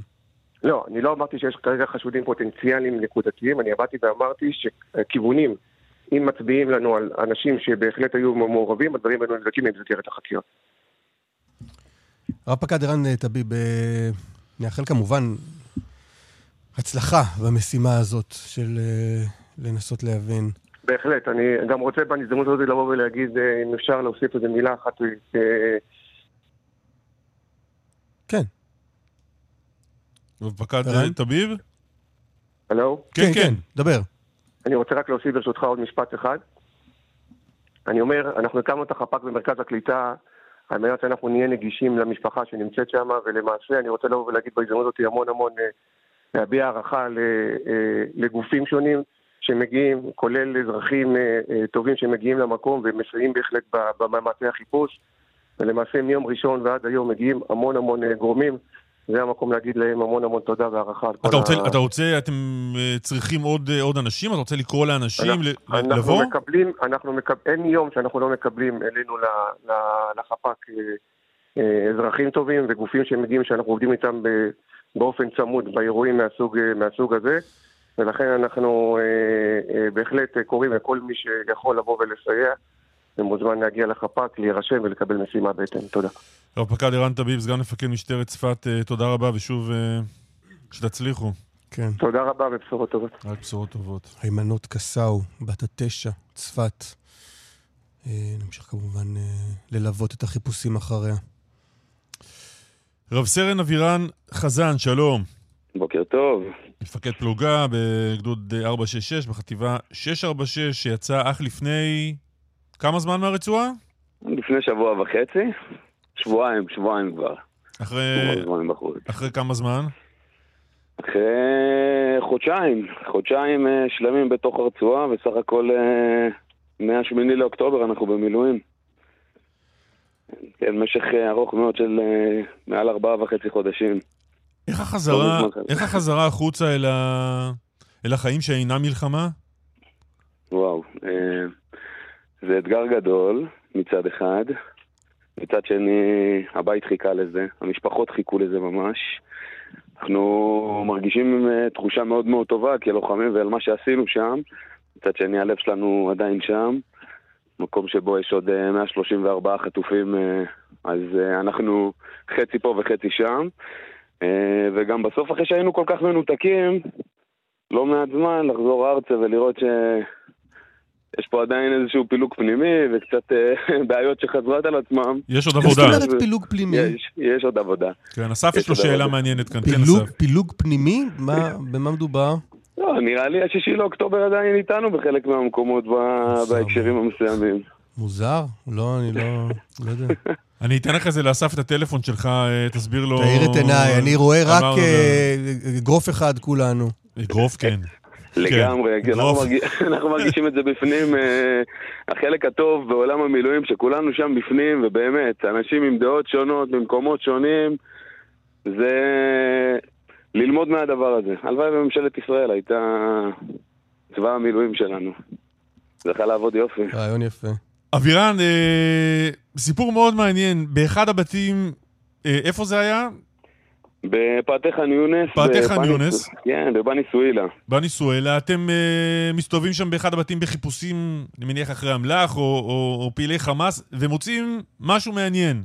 לא, אני לא אמרתי שיש כרגע חשודים פוטנציאליים נקודתיים, אני באתי ואמרתי שכיוונים אם מצביעים לנו על אנשים שבהחלט היו מעורבים, הדברים האלו נבדקים במסגרת החקירה. רב פקד ערן אה, טביב, אה, נאחל כמובן הצלחה במשימה הזאת של אה, לנסות להבין. בהחלט, אני גם רוצה בהזדמנות הזאת לבוא ולהגיד, אם אפשר להוסיף איזה מילה אחת. כן. רב פקד טביב? הלו? כן, כן, כן, דבר. אני רוצה רק להוסיף ברשותך עוד משפט אחד. אני אומר, אנחנו הקמנו את החפ"ק במרכז הקליטה על מנת שאנחנו נהיה נגישים למשפחה שנמצאת שם, ולמעשה אני רוצה לבוא ולהגיד בהזדמנות הזאת המון המון, אה, להביע הערכה אה, לגופים שונים שמגיעים, כולל אזרחים אה, טובים שמגיעים למקום ומסייעים בהחלט במאמצי החיפוש. ולמעשה מיום ראשון ועד היום מגיעים המון המון גורמים זה המקום להגיד להם המון המון תודה והערכה. אתה רוצה, ה... אתה רוצה, אתם אה, צריכים עוד, אה, עוד אנשים? אתה רוצה לקרוא לאנשים אנחנו, אנחנו לבוא? מקבלים, אנחנו מקבלים, אין יום שאנחנו לא מקבלים אלינו לחפ"ק אה, אזרחים טובים וגופים שמגיעים שאנחנו עובדים איתם באופן צמוד באירועים מהסוג, מהסוג הזה. ולכן אנחנו בהחלט קוראים לכל מי שיכול לבוא ולסייע. ומוזמן להגיע לחפ"ק, להירשם ולקבל משימה בהתאם. תודה. רב פקד ערן טביב, סגן מפקד משטרת צפת, אה, תודה רבה ושוב אה, שתצליחו. כן. תודה רבה ובשורות טובות. רק בשורות טובות. היימנות קסאו, בת התשע, צפת. אה, נמשיך כמובן ללוות את החיפושים אחריה. רב סרן אבירן חזן, שלום. בוקר טוב. מפקד פלוגה בגדוד 466 בחטיבה 646 שיצא אך לפני כמה זמן מהרצועה? לפני שבוע וחצי. שבועיים, שבועיים כבר. אחרי... אחרי כמה זמן? אחרי חודשיים. חודשיים אה, שלמים בתוך הרצועה, וסך הכל אה, מ-8 לאוקטובר אנחנו במילואים. כן, משך אה, ארוך מאוד של מעל ארבעה וחצי חודשים. איך החזרה, איך החזרה החוצה אל, ה... אל החיים שאינם מלחמה? וואו, זה אתגר גדול מצד אחד. מצד שני, הבית חיכה לזה, המשפחות חיכו לזה ממש. אנחנו מרגישים אה, תחושה מאוד מאוד טובה כלוחמים ועל מה שעשינו שם. מצד שני, הלב שלנו עדיין שם. מקום שבו יש עוד 134 אה, חטופים, אה, אז אנחנו חצי פה וחצי שם. וגם בסוף, אחרי שהיינו כל כך מנותקים, לא מעט זמן לחזור ארצה ולראות ש... יש פה עדיין איזשהו פילוג פנימי וקצת אה, בעיות שחזרות על עצמם. יש עוד עבודה. זאת אומרת פילוג פנימי? יש, יש עוד עבודה. כן, אסף יש לו עוד שאלה. מעניינת כאן. כן, פילוג, פנימי? מה, במה מדובר? לא, נראה לי השישי לאוקטובר עדיין איתנו בחלק מהמקומות. בהקשרים המסוימים. מוזר? לא, אני לא, לא יודע. אני אתן לך איזה לאסף את הטלפון שלך, אה, תסביר לו... תאיר את עיניי, אני רואה רק הוא אה, אגרוף אחד כולנו. אגרוף, כן. לגמרי, כי אנחנו, מרגישים את זה בפנים. אה, החלק הטוב בעולם המילואים, שכולנו שם בפנים, ובאמת, אנשים עם דעות שונות, במקומות שונים, זה ללמוד מהדבר הזה. הלוואי וממשלת ישראל הייתה צבא המילואים שלנו. זה יכול לעבוד יופי. רעיון יפה. אבירן, אה, סיפור מאוד מעניין. באחד הבתים, אה, איפה זה היה? בפאתי ח'אן יונס. פאתי ח'אן יונס. כן, בבני סואילה. בניסואלה. אתם אה, מסתובבים שם באחד הבתים בחיפושים, אני מניח אחרי אמל"ח או, או, או פעילי חמאס, ומוצאים משהו מעניין.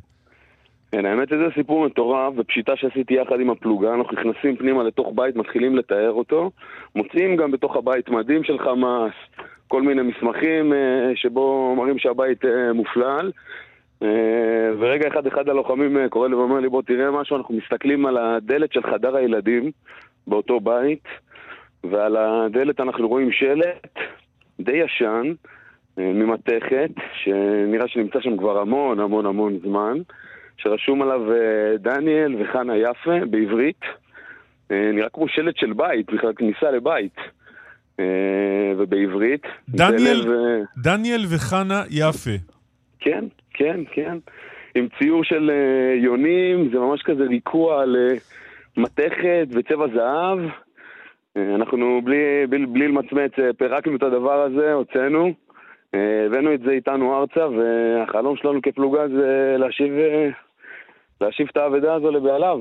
כן, האמת שזה סיפור מטורף, ופשיטה שעשיתי יחד עם הפלוגה, אנחנו נכנסים פנימה לתוך בית, מתחילים לתאר אותו, מוצאים גם בתוך הבית מדים של חמאס, כל מיני מסמכים אה, שבו מראים שהבית אה, מופלל. אה, ורגע אחד אחד הלוחמים אה, קורא לי ואומר לי בוא תראה משהו, אנחנו מסתכלים על הדלת של חדר הילדים באותו בית, ועל הדלת אנחנו רואים שלט די ישן, אה, ממתכת, שנראה שנמצא שם כבר המון המון המון זמן. שרשום עליו דניאל וחנה יפה בעברית. אה, נראה כמו שלט של בית, בכלל כניסה לבית. ובעברית. דניאל- דניאל וחנה יפה. כן, כן, כן. עם ציור של אה, יונים, זה ממש כזה ריקוע על אה, מתכת וצבע זהב. אה, אנחנו בלי, בלי, בלי למצמץ פירקנו את הדבר הזה, הוצאנו. הבאנו את זה איתנו ארצה, והחלום שלנו כפלוגה זה להשיב, להשיב את האבדה הזו לבעליו.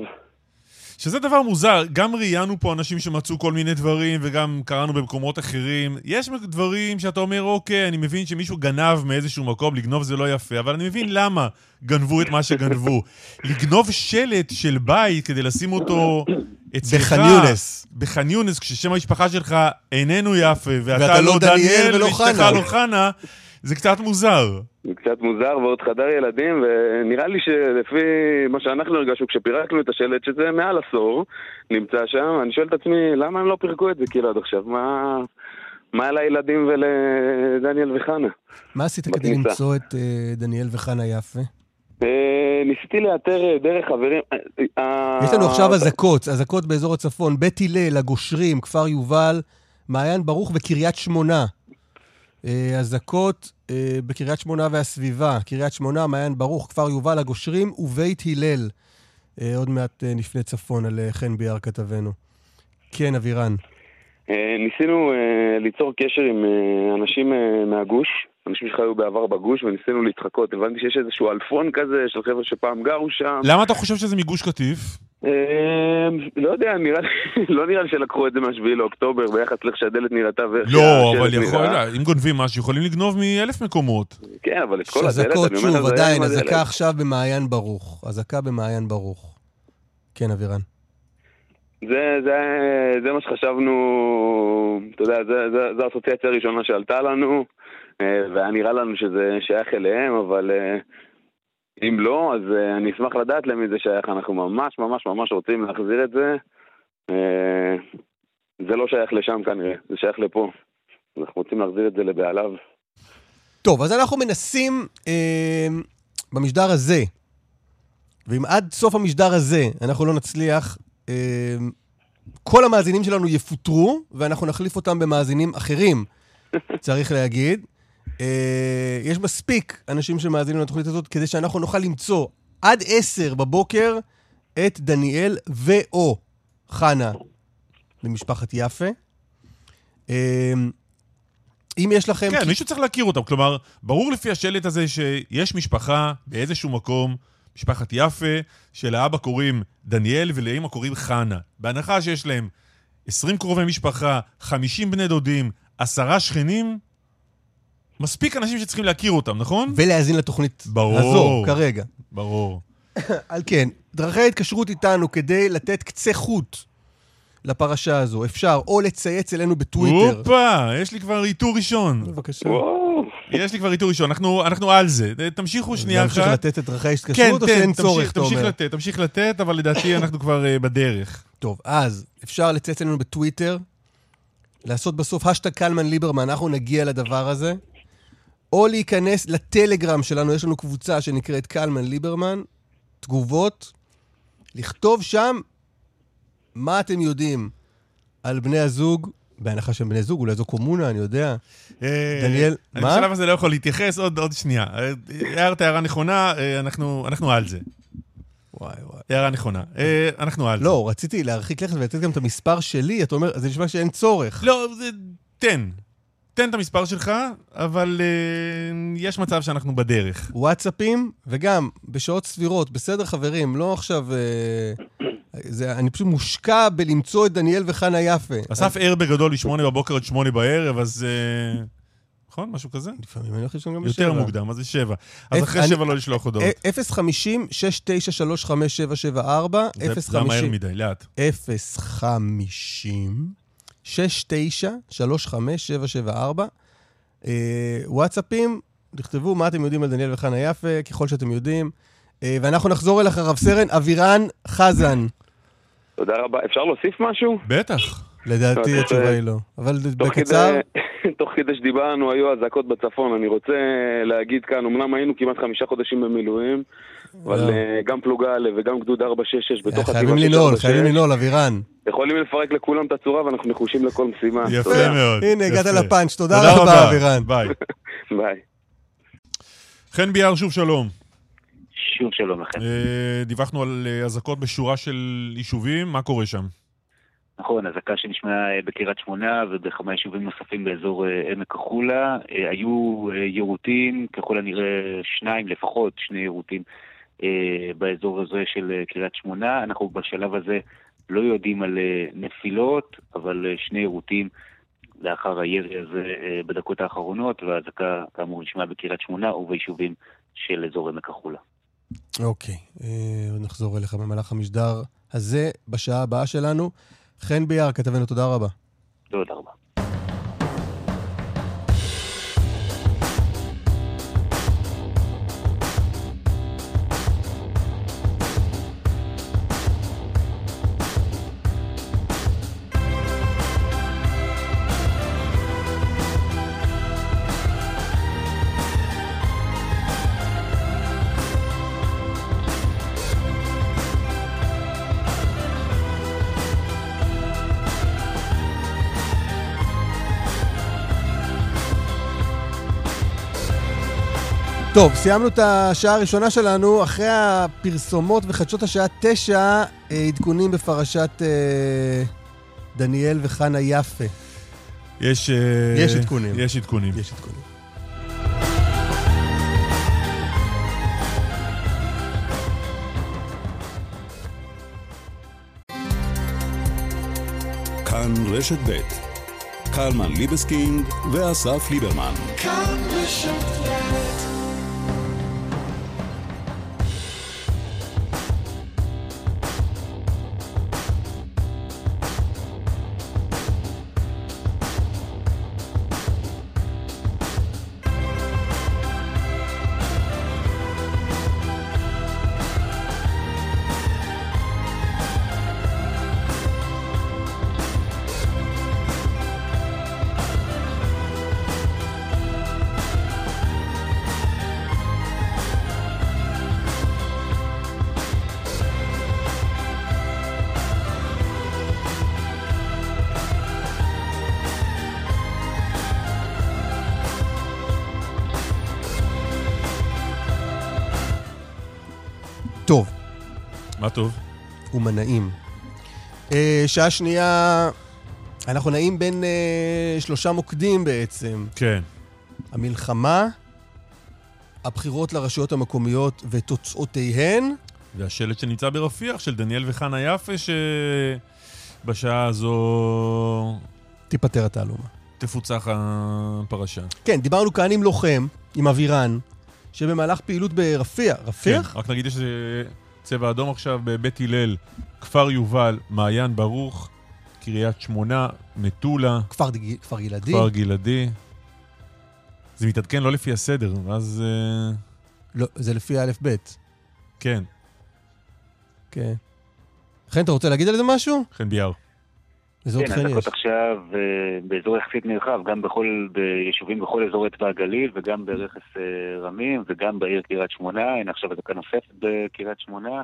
שזה דבר מוזר, גם ראיינו פה אנשים שמצאו כל מיני דברים וגם קראנו במקומות אחרים. יש דברים שאתה אומר, אוקיי, אני מבין שמישהו גנב מאיזשהו מקום, לגנוב זה לא יפה, אבל אני מבין למה גנבו את מה שגנבו. לגנוב שלט של בית כדי לשים אותו אצלך... בח'אן יונס. בח'אן יונס, כששם המשפחה שלך איננו יפה, ואתה, ואתה לא לא דניאל ולא חנה. זה קצת מוזר. זה קצת מוזר, ועוד חדר ילדים, ונראה לי שלפי מה שאנחנו הרגשנו כשפירקנו את השלט, שזה מעל עשור, נמצא שם, אני שואל את עצמי, למה הם לא פירקו את זה כאילו עד עכשיו? מה, מה לילדים ולדניאל וחנה? מה עשית כדי. למצוא את אה, דניאל וחנה יפה? אה, ניסיתי לאתר אה, דרך חברים... יש לנו עכשיו אזעקות, אזעקות באזור הצפון, בית הלל, הגושרים, כפר יובל, מעיין ברוך וקריית שמונה. אה, אזעקות אה, בקריית שמונה והסביבה, קריית שמונה, מעיין ברוך, כפר יובל, הגושרים ובית הלל. אה, עוד מעט אה, נפנה צפון על אה, חן ביאר כתבנו. כן, אבירן. אה, ניסינו אה, ליצור קשר עם אה, אנשים אה, מהגוש, אנשים שחיו בעבר בגוש, וניסינו להתחקות. הבנתי שיש איזשהו אלפון כזה של חבר'ה שפעם גרו שם. למה אתה חושב שזה מגוש קטיף? אה, לא יודע, נראה לי, לא נראה לי שלקחו את זה מה-7 לאוקטובר ביחס לאיך שהדלת נראתה ואיך לא, אבל יכול, נראה. אם גונבים משהו, יכולים לגנוב מאלף מקומות. כן, אבל את כל הדלת, אני אומר, שוב, זה היה עדיין. אזעקה עכשיו במעיין ברוך. אזעקה במעיין ברוך. כן, אבירן. זה, זה, זה מה שחשבנו, אתה יודע, זה, זה, זה האסוציאציה הראשונה שעלתה לנו, והיה נראה לנו שזה שייך אליהם, אבל אה, אם לא, אז אה, אני אשמח לדעת למי זה שייך, אנחנו ממש ממש ממש רוצים להחזיר את זה. אה, זה לא שייך לשם כנראה, זה שייך לפה. אנחנו רוצים להחזיר את זה לבעליו. טוב, אז אנחנו מנסים אה, במשדר הזה, ואם עד סוף המשדר הזה אנחנו לא נצליח, אה, כל המאזינים שלנו יפוטרו, ואנחנו נחליף אותם במאזינים אחרים, צריך להגיד. אה, יש מספיק אנשים שמאזינים לתוכנית הזאת כדי שאנחנו נוכל למצוא עד עשר בבוקר את דניאל ו/או חנה למשפחת יפה. אה, אם יש לכם... כן, מישהו צריך להכיר אותם. כלומר, ברור לפי השלט הזה שיש משפחה באיזשהו מקום, משפחת יפה, שלאבא קוראים דניאל ולאמא קוראים חנה. בהנחה שיש להם 20 קרובי משפחה, 50 בני דודים, עשרה שכנים, מספיק אנשים שצריכים להכיר אותם, נכון? ולהאזין לתוכנית ברור. הזו כרגע. ברור. על כן, דרכי ההתקשרות איתנו כדי לתת קצה חוט לפרשה הזו. אפשר או לצייץ אלינו בטוויטר. הופה, יש לי כבר איתור ראשון. בבקשה. יש לי כבר איתור ראשון, אנחנו, אנחנו על זה. תמשיכו שנייה אחת. להמשיך לתת את דרכי ההתקשרות, כן, או כן, שאין תמשיך, צורך, אתה תמשיך אומר? לתת, תמשיך לתת, אבל לדעתי אנחנו כבר uh, בדרך. טוב, אז אפשר לצייץ אלינו בטוויטר, לעשות בסוף השטג קלמן ליברמן, אנחנו נגיע לדבר הזה, או להיכנס לטלגרם שלנו, יש לנו קבוצה שנקראת קלמן ליברמן, תגובות, לכתוב שם מה אתם יודעים על בני הזוג, בהנחה שהם בני זוג, אולי זו קומונה, אני יודע. אה, דניאל, אני מה? בשלב הזה לא יכול להתייחס, עוד, עוד שנייה. אה, הערת הערה נכונה, אה, אנחנו, אנחנו על זה. וואי וואי. הערה נכונה. אה, אנחנו על זה. לא, רציתי להרחיק לכת ולתת גם את המספר שלי, אתה אומר, זה נשמע שאין צורך. לא, זה... תן. תן את המספר שלך, אבל uh, יש מצב שאנחנו בדרך. וואטסאפים, וגם בשעות סבירות, בסדר חברים, לא עכשיו... Uh, זה, אני פשוט מושקע בלמצוא את דניאל וחנה יפה. אסף ער בגדול מ-8 בבוקר עד 8 בערב, אז... Uh... נכון? משהו כזה? לפעמים אני לא הולך לישון גם בשבע. יותר מוקדם, אז זה שבע. אז אחרי שבע לא לשלוח הודעות. 050-6935774, 050... זה מהר מדי, לאט. 050... 6935774. אה, וואטסאפים, תכתבו מה אתם יודעים על דניאל וחנה יפה, ככל שאתם יודעים. אה, ואנחנו נחזור אליך, רב סרן אבירן חזן. תודה רבה. אפשר להוסיף משהו? בטח. לדעתי התשובה היא לא, אבל בקצר... תוך כדי שדיברנו היו אזעקות בצפון, אני רוצה להגיד כאן, אמנם היינו כמעט חמישה חודשים במילואים, אבל לא. אה, גם פלוגה א' וגם גדוד 466 בתוך חייבים חטיבה לנעול, 646, חייבים לנעול, אבירן. יכולים לפרק לכולם את הצורה ואנחנו נחושים לכל משימה. יפה. מאוד. הנה, הגעת. לפאנץ', תודה רבה, אבירן. ביי. ביי. חן ביאר, שוב שלום. שוב שלום לכם. אה, דיווחנו על אה, אזעקות בשורה של יישובים, מה קורה שם? נכון, אזעקה שנשמעה אה, בקריית שמונה ובכמה יישובים נוספים באזור אה, עמק החולה. אה, היו אה, יירוטים, ככל הנראה שניים לפחות, שני יירוטים אה, באזור הזה של אה, קריית שמונה. אנחנו בשלב הזה לא יודעים על אה, נפילות, אבל אה, שני יירוטים לאחר הירי הזה אה, בדקות האחרונות, והאזעקה כאמור נשמעה בקריית שמונה וביישובים של אזור עמק החולה. אוקיי, אה, נחזור אליך במהלך המשדר הזה, בשעה הבאה שלנו. חן ביאר, כתבנו, תודה רבה. תודה רבה. טוב, סיימנו את השעה הראשונה שלנו. אחרי הפרסומות וחדשות השעה תשע, אה, עדכונים בפרשת אה, דניאל וחנה יפה. יש... אה, יש עדכונים. יש עדכונים. יש עדכונים. כאן רשת ב' קלמן ליבסקינד ואסף ליברמן. כאן רשת מה טוב? ומנעים. אה, שעה שנייה, אנחנו נעים בין אה, שלושה מוקדים בעצם. כן. המלחמה, הבחירות לרשויות המקומיות ותוצאותיהן, והשלט שנמצא ברפיח של דניאל וחנה יפה, שבשעה הזו תיפטר התעלומה. תפוצח הפרשה. כן, דיברנו כאן עם לוחם, עם אבירן, שבמהלך פעילות ברפיח, רפיח? כן, רק נגיד יש צבע אדום עכשיו בבית הלל, כפר יובל, מעיין ברוך, קריית שמונה, מטולה. כפר, ג... כפר גלעדי. כפר גלעדי. זה מתעדכן לא לפי הסדר, ואז... אה, לא, זה לפי א'-ב'. כן. כן. חן, אתה רוצה להגיד על זה משהו? חן ביאר. איזה עוד כן, הדקות עכשיו אה, באזור יחסית נרחב, גם בכל, ביישובים בכל אזור אצבע הגליל וגם ברכס אה, רמים וגם בעיר קריית שמונה, הנה עכשיו הדקה נוספת בקריית שמונה.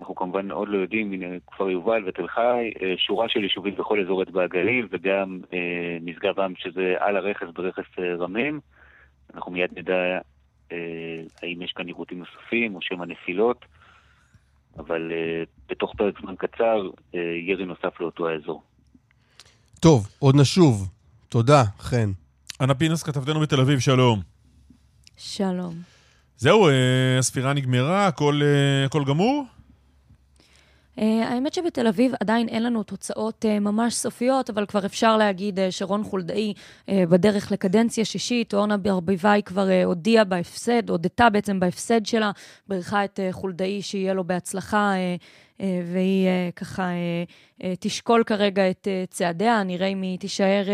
אנחנו כמובן עוד לא יודעים, הנה כפר יובל ותל חי, אה, שורה של יישובים בכל אזור אצבע הגליל וגם משגב עם שזה על הרכס ברכס רמים. אנחנו מיד נדע האם יש כאן עיוותים נוספים או שמא נפילות. אבל uh, בתוך פרק זמן קצר, uh, ירי נוסף לאותו האזור. טוב, עוד נשוב. תודה, חן. אנה פינס, כתבתנו בתל אביב, שלום. שלום. זהו, uh, הספירה נגמרה, הכל, הכל גמור? Uh, האמת שבתל אביב עדיין אין לנו תוצאות uh, ממש סופיות, אבל כבר אפשר להגיד uh, שרון חולדאי בדרך לקדנציה שישית, אורנה ברביבאי כבר הודיעה בהפסד, הודתה בעצם בהפסד שלה, בירכה את חולדאי שיהיה לו בהצלחה. אה, והיא אה, ככה אה, תשקול כרגע את צעדיה, נראה אם היא תישאר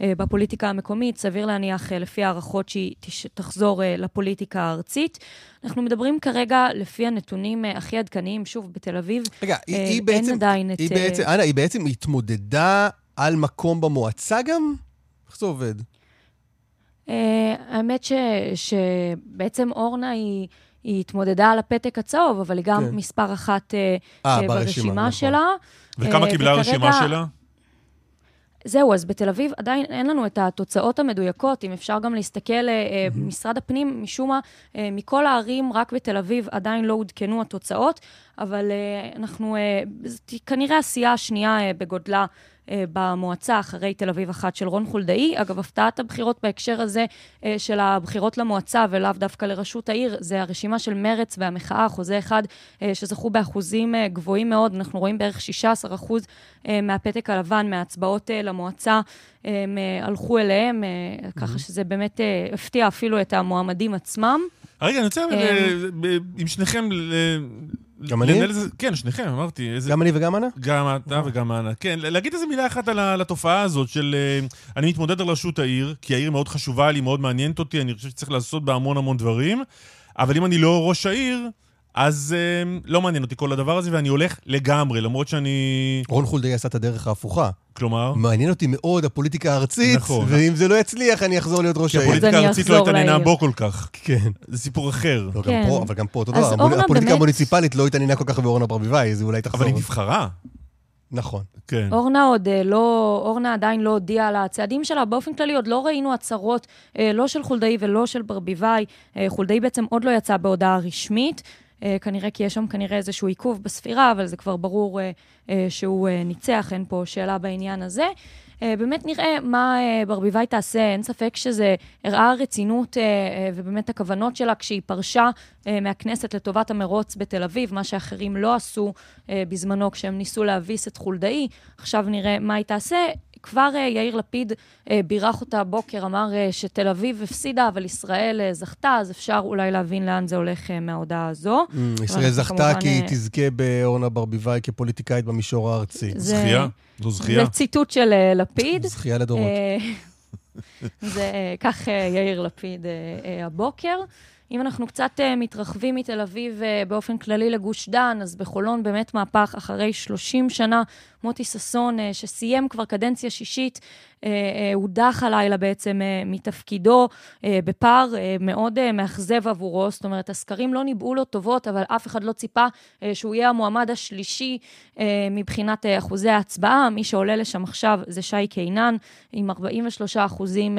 בפוליטיקה המקומית, סביר להניח לפי הערכות שהיא תחזור לפוליטיקה הארצית. אנחנו מדברים כרגע לפי הנתונים הכי עדכניים, שוב, בתל אביב. רגע, היא, היא בעצם, עדיין היא את... בעצם, אנה, היא בעצם התמודדה על מקום במועצה גם? איך זה עובד? האמת ש, שבעצם אורנה היא... היא התמודדה על הפתק הצהוב, אבל היא גם כן. מספר אחת 아, אה, אה, ברשימה, ברשימה נכון. שלה. וכמה uh, קיבלה הרשימה שלה? זהו, אז בתל אביב עדיין אין לנו את התוצאות המדויקות, אם אפשר גם להסתכל, mm-hmm. משרד הפנים, משום מה, מכל הערים, רק בתל אביב עדיין לא עודכנו התוצאות, אבל אנחנו, כנראה הסיעה השנייה בגודלה אה, במועצה אחרי תל אביב אחת של רון חולדאי. אגב, הפתעת הבחירות בהקשר הזה אה, של הבחירות למועצה ולאו דווקא לראשות העיר, זה הרשימה של מרץ והמחאה, חוזה אחד אה, שזכו באחוזים גבוהים מאוד. אנחנו רואים בערך 16 אחוז מהפתק הלבן, מההצבעות למועצה, הם הלכו אליהם, ככה שזה באמת הפתיע אפילו את המועמדים עצמם. רגע, אני רוצה עם שניכם גם אני? כן, שניכם, אמרתי. גם אני וגם אנה? גם אתה וגם אנה. כן, להגיד איזה מילה אחת על התופעה הזאת של... אה, אני מתמודד על ראשות העיר, כי העיר מאוד חשובה לי, מאוד מעניינת אותי, אני חושב שצריך לעשות בה המון המון דברים, אבל אם אני לא ראש העיר... אז אה, לא מעניין אותי כל הדבר הזה, ואני הולך לגמרי, למרות שאני... רון חולדאי עשה את הדרך ההפוכה. כלומר? מעניין אותי מאוד הפוליטיקה הארצית, נכון. ואם זה לא יצליח, אני אחזור להיות ראש העיר. כי הפוליטיקה הארצית לא התעניינה בו כל כך. כן. זה סיפור אחר. לא, כן. גם פה, אבל גם פה אותו דבר. הפוליטיקה באמת... המוניציפלית לא התעניינה כל כך באורנה ברביבאי, זה אולי תחזור. אבל היא נבחרה. נכון. כן. אורנה עוד אה, לא, אורנה עדיין לא הודיעה על הצעדים שלה. באופן כללי עוד לא ראינו הצהרות, אה, לא של חולדאי ולא של ברביבאי. אה, חולדאי בעצם עוד לא יצא בהודעה רשמית. אה, כנראה כי יש שם כנראה איזשהו עיכוב בספירה, אבל זה כבר ברור אה, אה, שהוא ניצח, אין פה שאלה בעניין הזה. באמת נראה מה ברביבאי תעשה, אין ספק שזה הראה רצינות ובאמת הכוונות שלה כשהיא פרשה מהכנסת לטובת המרוץ בתל אביב, מה שאחרים לא עשו בזמנו כשהם ניסו להביס את חולדאי. עכשיו נראה מה היא תעשה. כבר אה, יאיר לפיד אה, בירך אותה הבוקר, אמר אה, שתל אביב הפסידה, אבל ישראל זכתה, אז אפשר אולי להבין לאן זה הולך מההודעה הזו. Mm, ישראל זכתה כי היא תזכה באורנה ברביבאי כפוליטיקאית במישור הארצי. זכייה? זו זכייה? זה ציטוט של לפיד. זכייה לדורות. זה כך יאיר לפיד הבוקר. אם אנחנו קצת uh, מתרחבים מתל אביב uh, באופן כללי לגוש דן, אז בחולון באמת מהפך אחרי 30 שנה. מוטי ששון, uh, שסיים כבר קדנציה שישית, הודח הלילה בעצם מתפקידו בפער מאוד מאכזב עבורו. זאת אומרת, הסקרים לא ניבאו לו טובות, אבל אף אחד לא ציפה שהוא יהיה המועמד השלישי מבחינת אחוזי ההצבעה. מי שעולה לשם עכשיו זה שי קינן, עם 43 אחוזים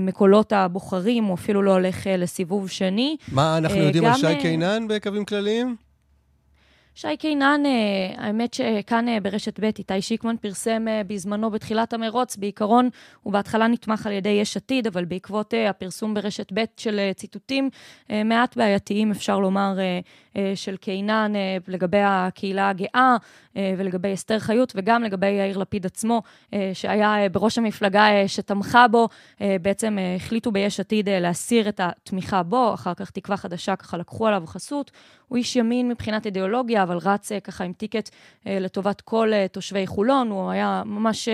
מקולות הבוחרים, הוא אפילו לא הולך לסיבוב שני. מה אנחנו יודעים על שי קינן בקווים כלליים? שי קינן, אה, האמת שכאן אה, ברשת ב' איתי שיקמן פרסם אה, בזמנו בתחילת המרוץ, בעיקרון הוא בהתחלה נתמך על ידי יש עתיד, אבל בעקבות הפרסום ברשת ב' של ציטוטים מעט בעייתיים, אפשר לומר, של קינן לגבי הקהילה הגאה ולגבי אסתר חיות, וגם לגבי יאיר לפיד עצמו, שהיה בראש המפלגה שתמכה בו. בעצם החליטו ביש עתיד להסיר את התמיכה בו, אחר כך תקווה חדשה ככה לקחו עליו חסות. הוא איש ימין מבחינת אידיאולוגיה, אבל רץ ככה עם טיקט לטובת כל תושבי חולון. הוא היה ממש...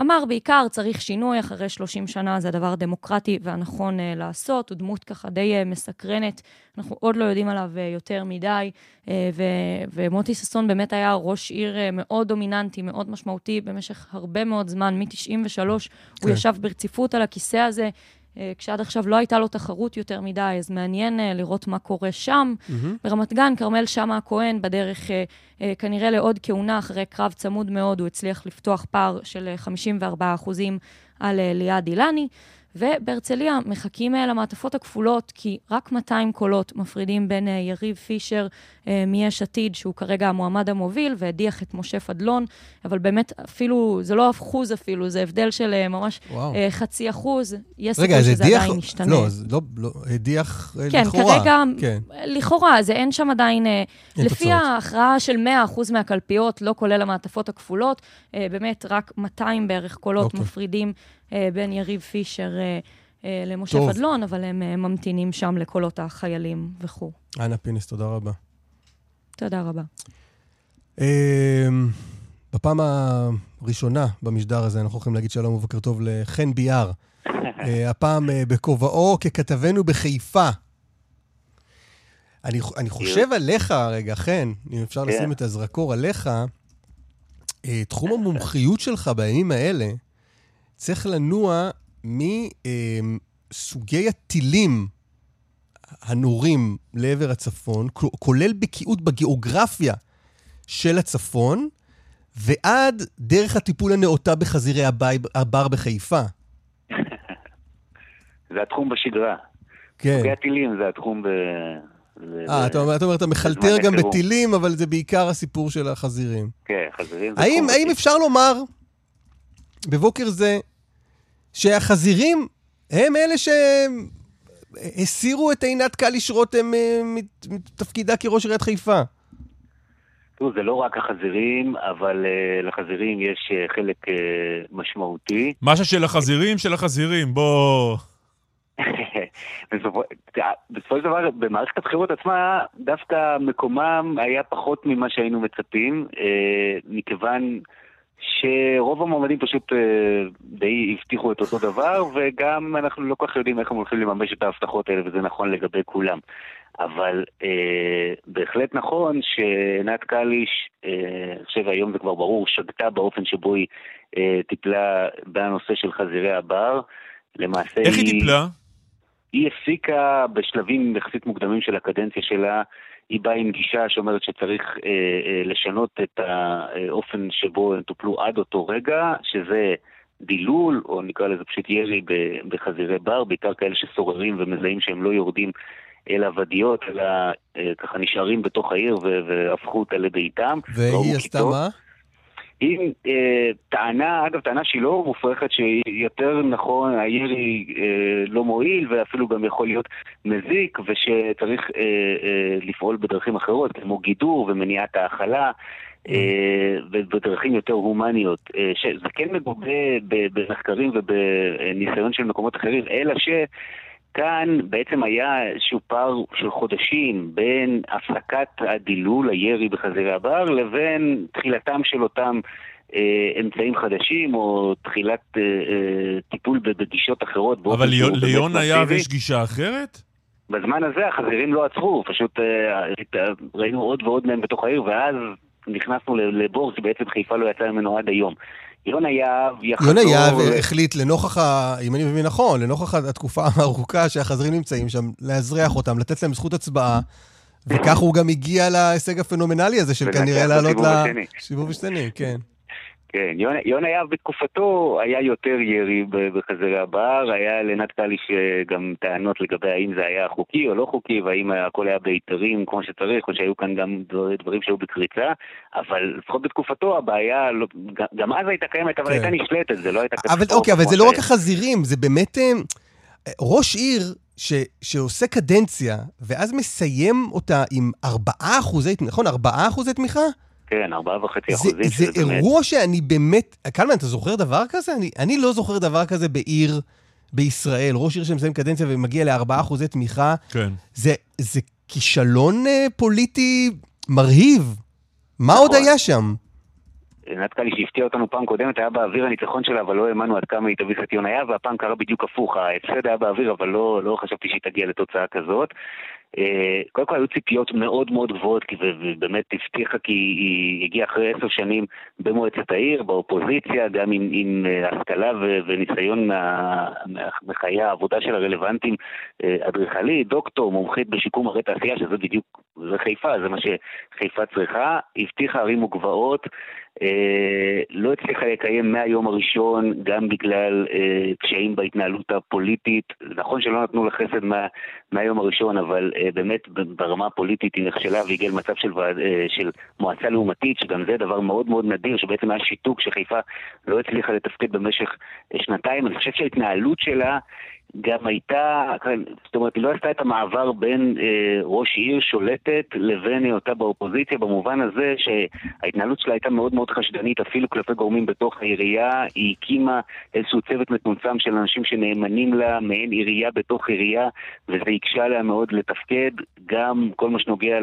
אמר בעיקר, צריך שינוי, אחרי 30 שנה זה הדבר הדמוקרטי והנכון uh, לעשות. הוא דמות ככה די uh, מסקרנת, אנחנו עוד לא יודעים עליו uh, יותר מדי, uh, ו- ומוטי ששון באמת היה ראש עיר uh, מאוד דומיננטי, מאוד משמעותי במשך הרבה מאוד זמן, מ-93, כן. הוא ישב ברציפות על הכיסא הזה. אה, כשעד עכשיו לא הייתה לו תחרות יותר מדי, אז מעניין אה, לראות מה קורה שם. Mm-hmm. ברמת גן, כרמל שאמה הכהן, בדרך אה, כנראה לעוד כהונה, אחרי קרב צמוד מאוד, הוא הצליח לפתוח פער של 54 על ליעד אילני. ובהרצליה מחכים אה, למעטפות הכפולות, כי רק 200 קולות מפרידים בין אה, יריב פישר אה, מיש עתיד, שהוא כרגע המועמד המוביל, והדיח את משה פדלון, אבל באמת אפילו, זה לא אחוז אפילו, זה הבדל של ממש וואו. חצי אחוז. יש סיכוי שזה הדיח, עדיין ישתנה. לא, זה לא, לא, הדיח כן, לכאורה. כרגע, כן, לכאורה, זה אין שם עדיין, אין לפי תוצאות. ההכרעה של 100% מהקלפיות, לא כולל המעטפות הכפולות, באמת רק 200 בערך קולות אוקיי. מפרידים בין יריב פישר אה, אה, למשה טוב. פדלון, אבל הם ממתינים שם לקולות החיילים וכו'. אנה פינס, תודה רבה. תודה רבה. בפעם הראשונה במשדר הזה אנחנו יכולים להגיד שלום ובוקר טוב לחן ביאר. הפעם בכובעו ככתבנו בחיפה. אני, אני חושב עליך רגע, חן, אם אפשר לשים כן. את הזרקור עליך, תחום המומחיות שלך בימים האלה צריך לנוע מסוגי הטילים הנורים לעבר הצפון, כולל בקיאות בגיאוגרפיה של הצפון, ועד דרך הטיפול הנאותה בחזירי הבר בחיפה. זה התחום בשגרה. כן. סוגי הטילים זה התחום ב... אה, אתה אומר, אתה אומר, אתה מחלטר גם בטילים, אבל זה בעיקר הסיפור של החזירים. כן, חזירים זה האם, האם אפשר לומר בבוקר זה שהחזירים הם אלה שהסירו את עינת קליש רותם אה, מתפקידה כראש עיריית חיפה. תראו, זה לא רק החזירים, אבל uh, לחזירים יש uh, חלק uh, משמעותי. משהו של החזירים, של החזירים, בוא... בסופו של דבר, במערכת הבחירות עצמה, דווקא מקומם היה פחות ממה שהיינו מצפים, מכיוון שרוב המועמדים פשוט אה, די הבטיחו את אותו דבר, וגם אנחנו לא כל כך יודעים איך הם הולכים לממש את ההבטחות האלה, וזה נכון לגבי כולם. אבל אה, בהחלט נכון שעינת קליש, אה, אני חושב היום זה כבר ברור, שגתה באופן שבו היא אה, טיפלה בנושא של חזירי הבר. למעשה איך היא, היא טיפלה? היא הפסיקה בשלבים יחסית מוקדמים של הקדנציה שלה היא באה עם גישה שאומרת שצריך אה, אה, לשנות את האופן שבו הם טופלו עד אותו רגע, שזה דילול, או נקרא לזה פשוט ירי בחזירי בר, בעיקר כאלה שסוררים ומזהים שהם לא יורדים אל הוודיות, אלא אה, ככה נשארים בתוך העיר והפכו אותה לביתם. והיא עשתה מה? היא אה, טענה, אגב, טענה שהיא לא מופרכת, שיותר נכון, הירי אה, לא מועיל ואפילו גם יכול להיות מזיק, ושצריך אה, אה, לפעול בדרכים אחרות, כמו גידור ומניעת האכלה. אה, ובדרכים יותר הומניות, אה, שזה כן מגובה במחקרים ובניסיון של מקומות אחרים, אלא ש... כאן בעצם היה איזשהו פער של חודשים בין הפסקת הדילול, הירי בחזירי הבר, לבין תחילתם של אותם אה, אמצעים חדשים, או תחילת אה, אה, טיפול בגישות אחרות. אבל ליון היה ויש גישה אחרת? בזמן הזה החזירים לא עצרו, פשוט אה, ראינו עוד ועוד מהם בתוך העיר, ואז נכנסנו לבור שבעצם חיפה לא יצאה ממנו עד היום. יונה יהב יחזור... יונה יהב החליט לנוכח, ה... אם אני מבין נכון, לנוכח התקופה הארוכה שהחזרים נמצאים שם, לאזרח אותם, לתת להם זכות הצבעה, וכך הוא גם הגיע להישג הפנומנלי הזה של כנראה לעלות לסיבוב השני, כן. כן, יונה, יונה יהב בתקופתו היה יותר ירי בחזרי הבר, היה לנת קליש גם טענות לגבי האם זה היה חוקי או לא חוקי, והאם הכל היה בהיתרים כמו שצריך, או שהיו כאן גם דברים שהיו בקריצה, אבל לפחות בתקופתו הבעיה, לא, גם אז הייתה קיימת, אבל כן. הייתה נשלטת, זה לא הייתה אבל אוקיי, אבל זה לא רק החזירים, זה באמת... אה, ראש עיר ש, שעושה קדנציה, ואז מסיים אותה עם 4 אחוזי, נכון? 4 אחוזי תמיכה? כן, ארבעה וחצי אחוזים. זה, זה אירוע באמת... שאני באמת... קלמן, אתה זוכר דבר כזה? אני, אני לא זוכר דבר כזה בעיר בישראל. ראש עיר שמסיים קדנציה ומגיע לארבעה אחוזי תמיכה. כן. זה, זה כישלון uh, פוליטי מרהיב. מה נכון. עוד היה שם? נתקלי שהפתיע אותנו פעם קודמת היה באוויר הניצחון שלה, אבל לא האמנו עד כמה היא תביא סטיון היה, והפעם קרה בדיוק הפוך, ההפסד היה באוויר, אבל לא, לא חשבתי שהיא תגיע לתוצאה כזאת. אה, קודם כל היו ציפיות מאוד מאוד גבוהות, ובאמת הבטיחה כי היא הגיעה אחרי עשר שנים במועצת העיר, באופוזיציה, גם עם, עם אה, השכלה וניסיון מחיי העבודה של הרלוונטיים, אה, אדריכלית, דוקטור, מומחית בשיקום הרי תעשייה, שזה בדיוק, זה חיפה, זה מה שחיפה צריכה, הבטיחה ערים וגבעות. אה, לא הצליחה לקיים מהיום הראשון, גם בגלל אה, קשיים בהתנהלות הפוליטית. נכון שלא נתנו לה חסד מה, מהיום הראשון, אבל אה, באמת ברמה הפוליטית היא נכשלה והגיעה למצב של, של מועצה לעומתית, שגם זה דבר מאוד מאוד נדיר, שבעצם היה שיתוק שחיפה לא הצליחה לתפקד במשך שנתיים. אני חושב שההתנהלות שלה גם הייתה, כן, זאת אומרת, היא לא עשתה את המעבר בין אה, ראש עיר שולטת לבין היותה באופוזיציה, במובן הזה שההתנהלות שלה הייתה מאוד מאוד חשדנית, אפילו כלפי גורמים בתוך העירייה. היא הקימה איזשהו צוות מצומצם של אנשים שנאמנים לה, מעין עירייה בתוך עירייה, וזה הקשה לה מאוד לתפקד. גם כל מה שנוגע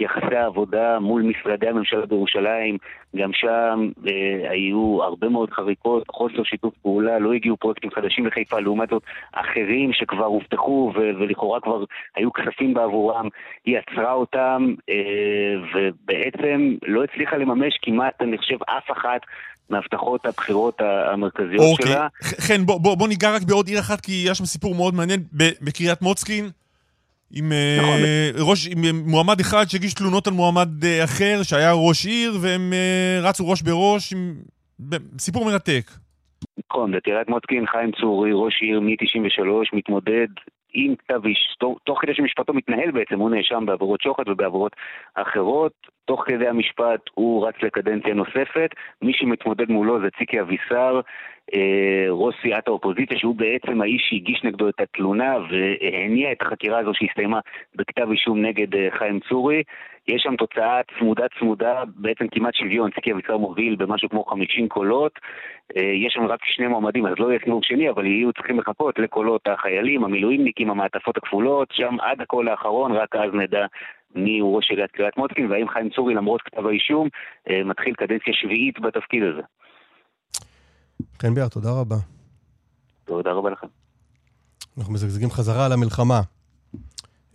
ליחסי העבודה מול משרדי הממשלה בירושלים, גם שם אה, היו הרבה מאוד חריקות, חוסר שיתוף פעולה, לא הגיעו פרויקטים חדשים לחיפה, לעומת זאת אחרים שכבר הובטחו ו- ולכאורה כבר היו כספים בעבורם, היא עצרה אותם אה, ובעצם לא הצליחה לממש כמעט, אני חושב, אף אחת מהבטחות הבחירות המרכזיות אוקיי. שלה. חן, בוא, בוא, בוא ניגע רק בעוד עיר אחת, כי יש שם סיפור מאוד מעניין. בקריית מוצקין, עם, אה, נכון. ראש, עם מועמד אחד שהגיש תלונות על מועמד אה, אחר שהיה ראש עיר, והם אה, רצו ראש בראש, עם... סיפור מרתק. נכון, בקריית מוצקין חיים צורי, ראש עיר מ-93, מתמודד עם כתב איש, תוך כדי שמשפטו מתנהל בעצם, הוא נאשם בעבירות שוחד ובעבירות אחרות. תוך כדי המשפט הוא רץ לקדנציה נוספת. מי שמתמודד מולו זה ציקי אבישר, אה, ראש סיעת האופוזיציה, שהוא בעצם האיש שהגיש נגדו את התלונה והניע את החקירה הזו שהסתיימה בכתב אישום נגד אה, חיים צורי. יש שם תוצאה צמודה צמודה, בעצם כמעט שוויון, ציקי אביצר מוביל במשהו כמו 50 קולות. אה, יש שם רק שני מועמדים, אז לא יהיה סיבוב שני, אבל יהיו צריכים לחכות לקולות החיילים, המילואימניקים, המעטפות הכפולות, שם עד הקול האחרון, רק אז נדע מי הוא ראש עיריית קריית מוצקין, והאם חיים צורי, למרות כתב האישום, אה, מתחיל קדנציה שביעית בתפקיד הזה. חן ביאר, תודה רבה. תודה רבה לכם. אנחנו מזגזגים חזרה על המלחמה.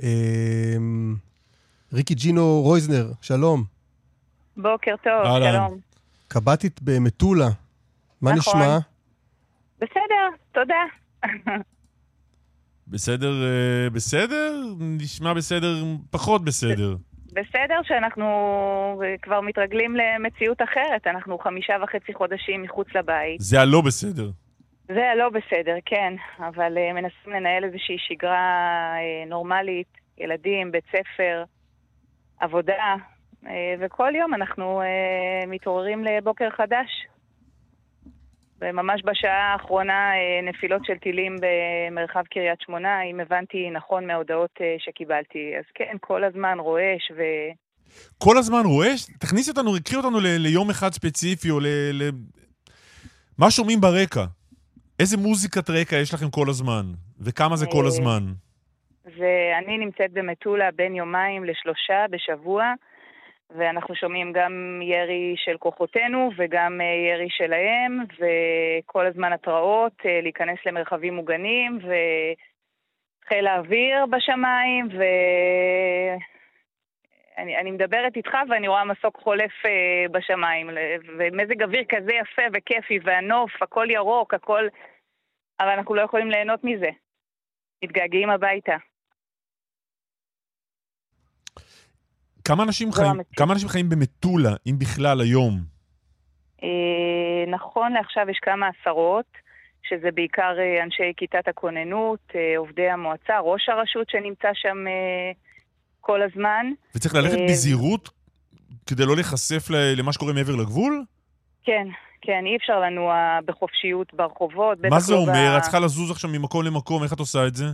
אמ, ריקי ג'ינו רויזנר, שלום. בוקר טוב, שלום. קב"טית במטולה, מה נכון. נשמע? בסדר, תודה. בסדר, אה, בסדר? נשמע בסדר, פחות בסדר. בסדר שאנחנו כבר מתרגלים למציאות אחרת, אנחנו חמישה וחצי חודשים מחוץ לבית. זה הלא בסדר. זה הלא בסדר, כן, אבל uh, מנסים לנהל איזושהי שגרה uh, נורמלית, ילדים, בית ספר, עבודה, uh, וכל יום אנחנו uh, מתעוררים לבוקר חדש. וממש בשעה האחרונה נפילות של טילים במרחב קריית שמונה, אם הבנתי נכון מההודעות שקיבלתי. אז כן, כל הזמן רועש ו... כל הזמן רועש? תכניסי אותנו, קחי אותנו ל- ליום אחד ספציפי, או ל... ל... מה שומעים ברקע? איזה מוזיקת רקע יש לכם כל הזמן? וכמה זה כל הזמן? ואני נמצאת במטולה בין יומיים לשלושה בשבוע. ואנחנו שומעים גם ירי של כוחותינו וגם אה, ירי שלהם, וכל הזמן התראות אה, להיכנס למרחבים מוגנים, וחיל האוויר בשמיים, ו... אני, אני מדברת איתך ואני רואה מסוק חולף uh, בשמיים, ומזג אוויר כזה יפה וכיפי, והנוף, הכל ירוק, הכל... אבל אנחנו לא יכולים ליהנות מזה. מתגעגעים הביתה. כמה אנשים, חיים, כמה אנשים חיים במטולה, אם בכלל, היום? אה, נכון לעכשיו יש כמה עשרות, שזה בעיקר אה, אנשי כיתת הכוננות, אה, עובדי המועצה, ראש הרשות שנמצא שם כל הזמן. וצריך ללכת בזהירות כדי לא להיחשף למה שקורה מעבר לגבול? כן, כן, אי אפשר לנוע בחופשיות ברחובות. מה זה אומר? את צריכה לזוז עכשיו ממקום למקום, איך את עושה את זה?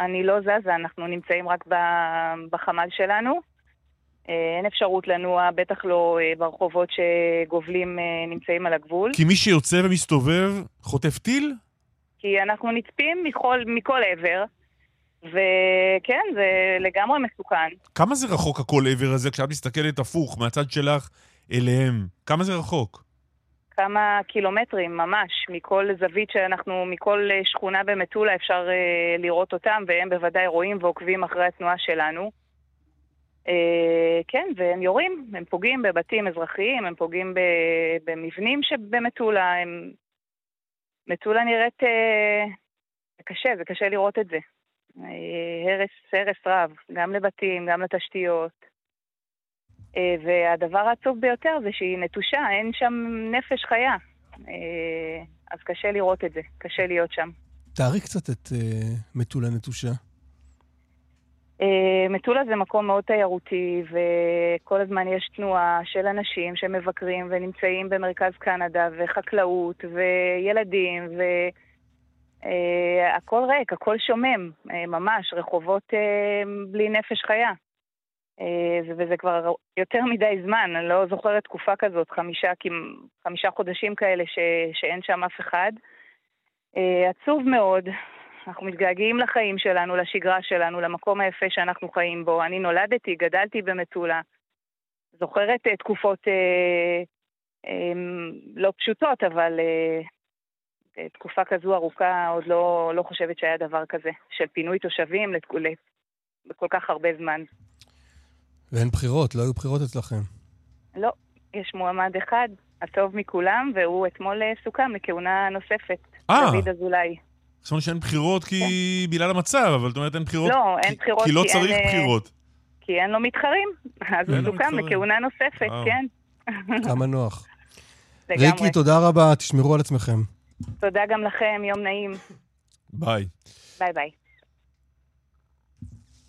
אני לא זזה, אנחנו נמצאים רק בחמ"ל שלנו. אה, אין אפשרות לנוע, בטח לא אה, ברחובות שגובלים אה, נמצאים על הגבול. כי מי שיוצא ומסתובב חוטף טיל? כי אנחנו נצפים מכל, מכל עבר, וכן, זה לגמרי מסוכן. כמה זה רחוק הכל עבר הזה כשאת מסתכלת הפוך מהצד שלך אליהם? כמה זה רחוק? כמה קילומטרים, ממש, מכל זווית שאנחנו, מכל שכונה במטולה אפשר לראות אותם, והם בוודאי רואים ועוקבים אחרי התנועה שלנו. Uh, כן, והם יורים, הם פוגעים בבתים אזרחיים, הם פוגעים במבנים שבמטולה, הם... מטולה נראית... זה קשה, זה קשה לראות את זה. Uh, הרס, הרס רב, גם לבתים, גם לתשתיות. אה, והדבר העצוב ביותר זה שהיא נטושה, אין שם נפש חיה. אה, אז קשה לראות את זה, קשה להיות שם. תארי קצת את מטולה נטושה. Uh, מטולה זה מקום מאוד תיירותי, וכל הזמן יש תנועה של אנשים שמבקרים ונמצאים במרכז קנדה, וחקלאות, וילדים, והכל uh, ריק, הכל שומם, uh, ממש, רחובות בלי נפש חיה. אה, וזה כבר יותר מדי זמן, אני לא זוכרת תקופה כזאת, חמישה, חמישה חודשים כאלה ש, שאין שם אף אחד. אה, עצוב מאוד, אנחנו מתגעגעים לחיים שלנו, לשגרה שלנו, למקום היפה שאנחנו חיים בו. אני נולדתי, גדלתי במטולה, זוכרת אה, תקופות אה, אה, לא פשוטות, אבל אה, תקופה כזו ארוכה עוד לא, לא חושבת שהיה דבר כזה, של פינוי תושבים לכל כך הרבה זמן. ואין בחירות, לא היו בחירות אצלכם. לא, יש מועמד אחד, הטוב מכולם, והוא אתמול אה, סוכם לכהונה נוספת. אה. דוד אזולאי. זאת אומרת שאין בחירות כי כן. בגלל המצב, אבל זאת אומרת אין בחירות... לא, אין בחירות כי, כי לא צריך אין, אה, בחירות. כי אין לו מתחרים, אז הוא סוכם לכהונה נוספת. כן. כמה נוח. ריקי, תודה רבה, תשמרו על עצמכם. תודה גם לכם, יום נעים. ביי. ביי ביי.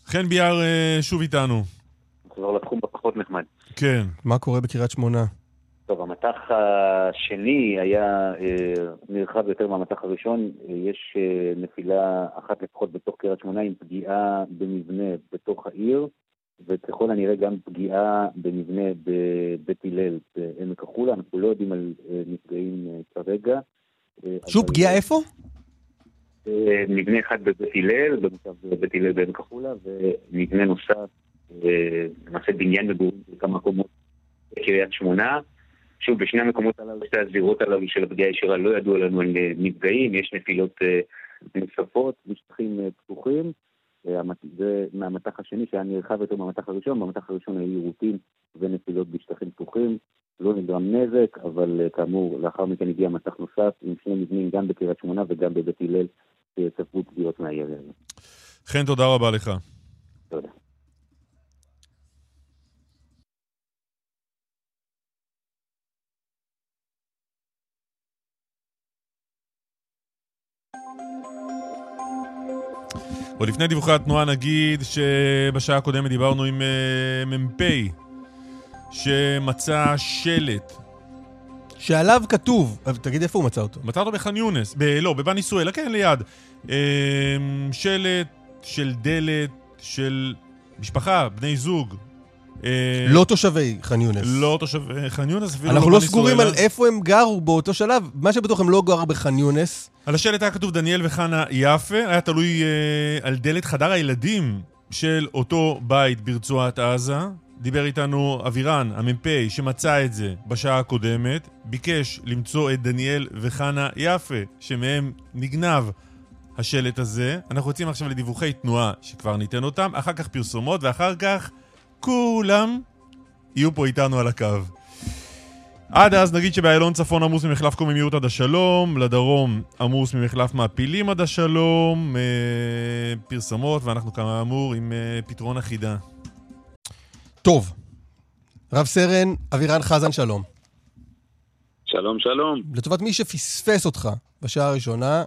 חן ביאר אה, שוב איתנו. נחזור לתחום הפחות נחמד. כן. מה קורה בקריית שמונה? טוב, המטח השני היה אה, נרחב יותר מהמטח הראשון. אה, יש אה, נפילה אחת לפחות בתוך קריית שמונה עם פגיעה במבנה בתוך העיר, וככל הנראה גם פגיעה במבנה בבית הלל בעמק החולה. אנחנו לא יודעים על נפגעים כרגע. שוב, פגיעה איפה? מבנה אחד בבית הלל, במושב בית הלל בעמק החולה, ומבנה נוסף למעשה בניין מגורים בכמה מקומות בקריית שמונה. שוב, בשני המקומות הללו, שתי הזירות הללו של הפגיעה הישירה לא ידוע לנו על נפגעים, יש נפילות אה, נוספות בשטחים אה, פתוחים. אה, זה מהמטח השני שהיה נרחב יותר מהמטח הראשון, במטח הראשון היו יירוטים ונפילות בשטחים פתוחים. לא נגרם נזק, אבל כאמור, לאחר מכן הגיע מטח נוסף עם שני מבנים גם בקריית שמונה וגם בבית הלל, שספגו פגיעות מהירי הזה. חן, תודה רבה לך. תודה. עוד לפני דיווחי התנועה נגיד שבשעה הקודמת דיברנו עם uh, מ"פ שמצא שלט שעליו כתוב, תגיד איפה הוא מצא אותו? מצא אותו בח'אן יונס, ב- לא, בבני סואלה, כן, ליד. Uh, שלט של דלת של משפחה, בני זוג, לא תושבי ח'אן יונס. לא תושבי ח'אן יונס, אפילו לא אנחנו לא סגורים על איפה הם גרו באותו שלב. מה שבטוח הם לא גרו בח'אן יונס. על השלט היה כתוב דניאל וחנה יפה, היה תלוי אה, על דלת חדר הילדים של אותו בית ברצועת עזה. דיבר איתנו אבירן, המ"פ, שמצא את זה בשעה הקודמת, ביקש למצוא את דניאל וחנה יפה, שמהם נגנב השלט הזה. אנחנו יוצאים עכשיו לדיווחי תנועה שכבר ניתן אותם, אחר כך פרסומות, ואחר כך כולם יהיו פה איתנו על הקו. עד אז נגיד שבאיילון צפון עמוס ממחלף קוממיות עד השלום, לדרום עמוס ממחלף מעפילים עד השלום, אה, פרסמות, ואנחנו כאמור עם אה, פתרון אחידה. טוב. רב סרן אבירן חזן, שלום. שלום, שלום. לטובת מי שפספס אותך בשעה הראשונה,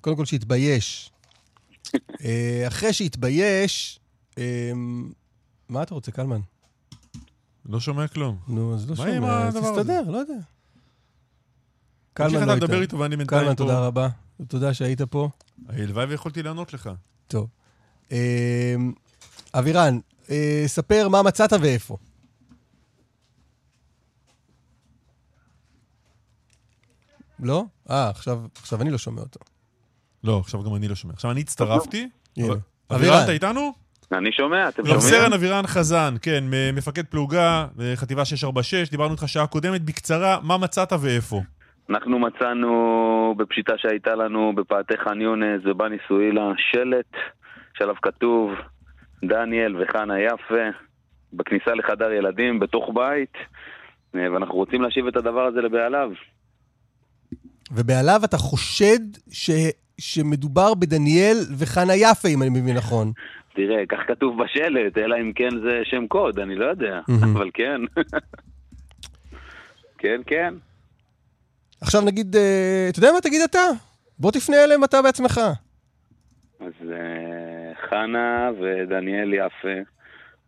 קודם כל שיתבייש. אה, אחרי שיתבייש, אה, מה אתה רוצה, קלמן? לא שומע כלום. נו, אז לא שומע, אז תסתדר, לא יודע. קלמן לא איתה. מדבר איתו ואני בינתיים פה. קלמן, תודה רבה. תודה שהיית פה. הלוואי ויכולתי לענות לך. טוב. אה, אבירן, אה, ספר מה מצאת ואיפה. לא? אה, עכשיו, עכשיו אני לא שומע אותו. לא, עכשיו גם אני לא שומע. עכשיו אני הצטרפתי. אבירן, אתה איתנו? אני שומע, אתם רב שומעים? סרן אבירן חזן, כן, מפקד פלוגה, חטיבה 646, דיברנו איתך שעה קודמת. בקצרה, מה מצאת ואיפה? אנחנו מצאנו בפשיטה שהייתה לנו בפאתי ח'אן יונס ובני סואילה שלט שעליו כתוב דניאל וחנה יפה בכניסה לחדר ילדים בתוך בית ואנחנו רוצים להשיב את הדבר הזה לבעליו. ובעליו אתה חושד ש... שמדובר בדניאל וחנה יפה, אם אני מבין נכון. תראה, כך כתוב בשלט, אלא אם כן זה שם קוד, אני לא יודע. אבל כן. כן, כן. עכשיו נגיד, אה, אתה יודע מה תגיד אתה? בוא תפנה אליהם אתה בעצמך. אז אה, חנה ודניאל יפה.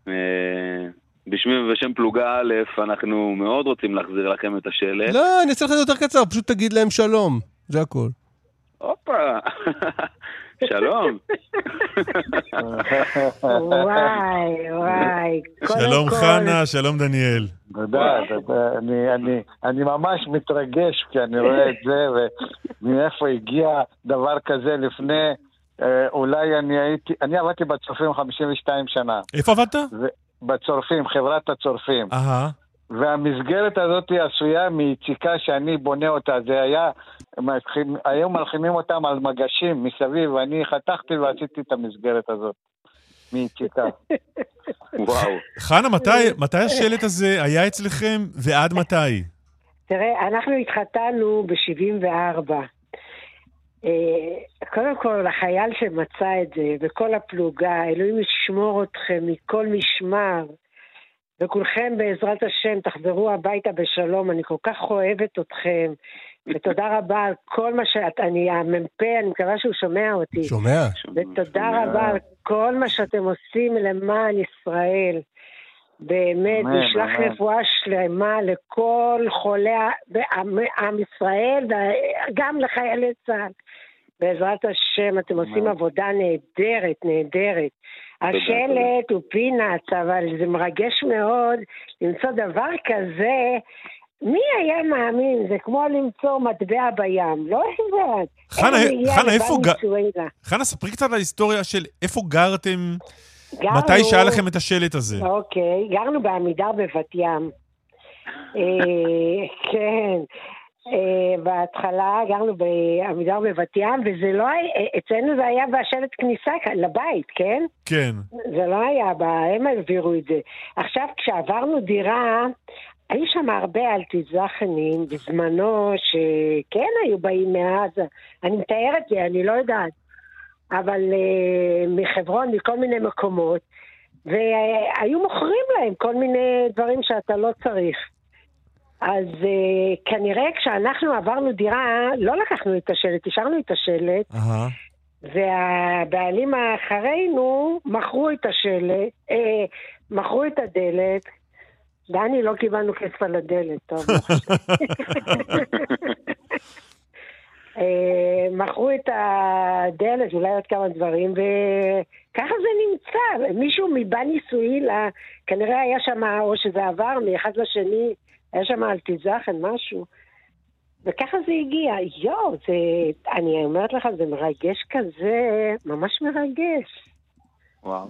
אה, בשמי ובשם פלוגה א', אנחנו מאוד רוצים להחזיר לכם את השלט. לא, אני אעשה לך את זה יותר קצר, פשוט תגיד להם שלום. זה הכל. הופה, שלום. וואי, וואי. שלום חנה, שלום דניאל. תודה, תודה. אני, אני, אני ממש מתרגש כשאני רואה את זה, ומאיפה הגיע דבר כזה לפני, אה, אולי אני הייתי, אני עבדתי בצורפים 52 שנה. איפה עבדת? ו- בצורפים, חברת הצורפים. אהה. והמסגרת הזאת עשויה מיציקה שאני בונה אותה. זה היה, היו מלחימים אותם על מגשים מסביב, ואני חתכתי ועשיתי את המסגרת הזאת. מיציקה. וואו. חנה, מתי- מתי השלט הזה היה אצלכם ועד מתי? תראה, אנחנו התחתנו ב-74. קודם כל, החייל שמצא את זה, וכל הפלוגה, אלוהים ישמור אתכם מכל משמר, וכולכם בעזרת השם תחזרו הביתה בשלום, אני כל כך אוהבת אתכם, ותודה רבה על כל מה שאת, אני המ"פ, אני מקווה שהוא שומע אותי. שומע. ותודה רבה על כל מה שאתם עושים למען ישראל. באמת, אמן, נשלח אמן. רפואה שלמה לכל חולי בעם עם ישראל, וגם לחיילי צה"ל. בעזרת השם, אתם עושים עבודה נהדרת, נהדרת. השלט הוא פינאץ, אבל זה מרגש מאוד למצוא דבר כזה. מי היה מאמין? זה כמו למצוא מטבע בים, לא הבנת. חנה, איפה גר... חנה, ספרי קצת על ההיסטוריה של איפה גרתם, גרנו- מתי שהיה לכם את השלט הזה. אוקיי, גרנו בעמידר בבת ים. אה, כן. אה, בהתחלה גרנו בעמידר בבת ים, וזה לא היה, אצלנו זה היה בשלט כניסה לבית, כן? כן. זה לא היה, הם העבירו את זה. עכשיו, כשעברנו דירה, היו שם הרבה אלטיזכנים בזמנו, שכן היו באים מעזה. אני מתארת לי, אני לא יודעת. אבל uh, מחברון, מכל מיני מקומות, והיו מוכרים להם כל מיני דברים שאתה לא צריך. אז uh, כנראה כשאנחנו עברנו דירה, לא לקחנו את השלט, השארנו את השלט, אהה. והבעלים אחרינו מכרו את השלט, אה, מכרו את הדלת. דני, לא קיבלנו כסף על הדלת, טוב. אה, מכרו את הדלת, אולי עוד כמה דברים, וככה זה נמצא. מישהו מבני סואילה, כנראה היה שם, או שזה עבר מאחד לשני, היה שם אלטיזכן, משהו. וככה זה הגיע. יואו, זה, אני אומרת לך, זה מרגש כזה, ממש מרגש. וואו.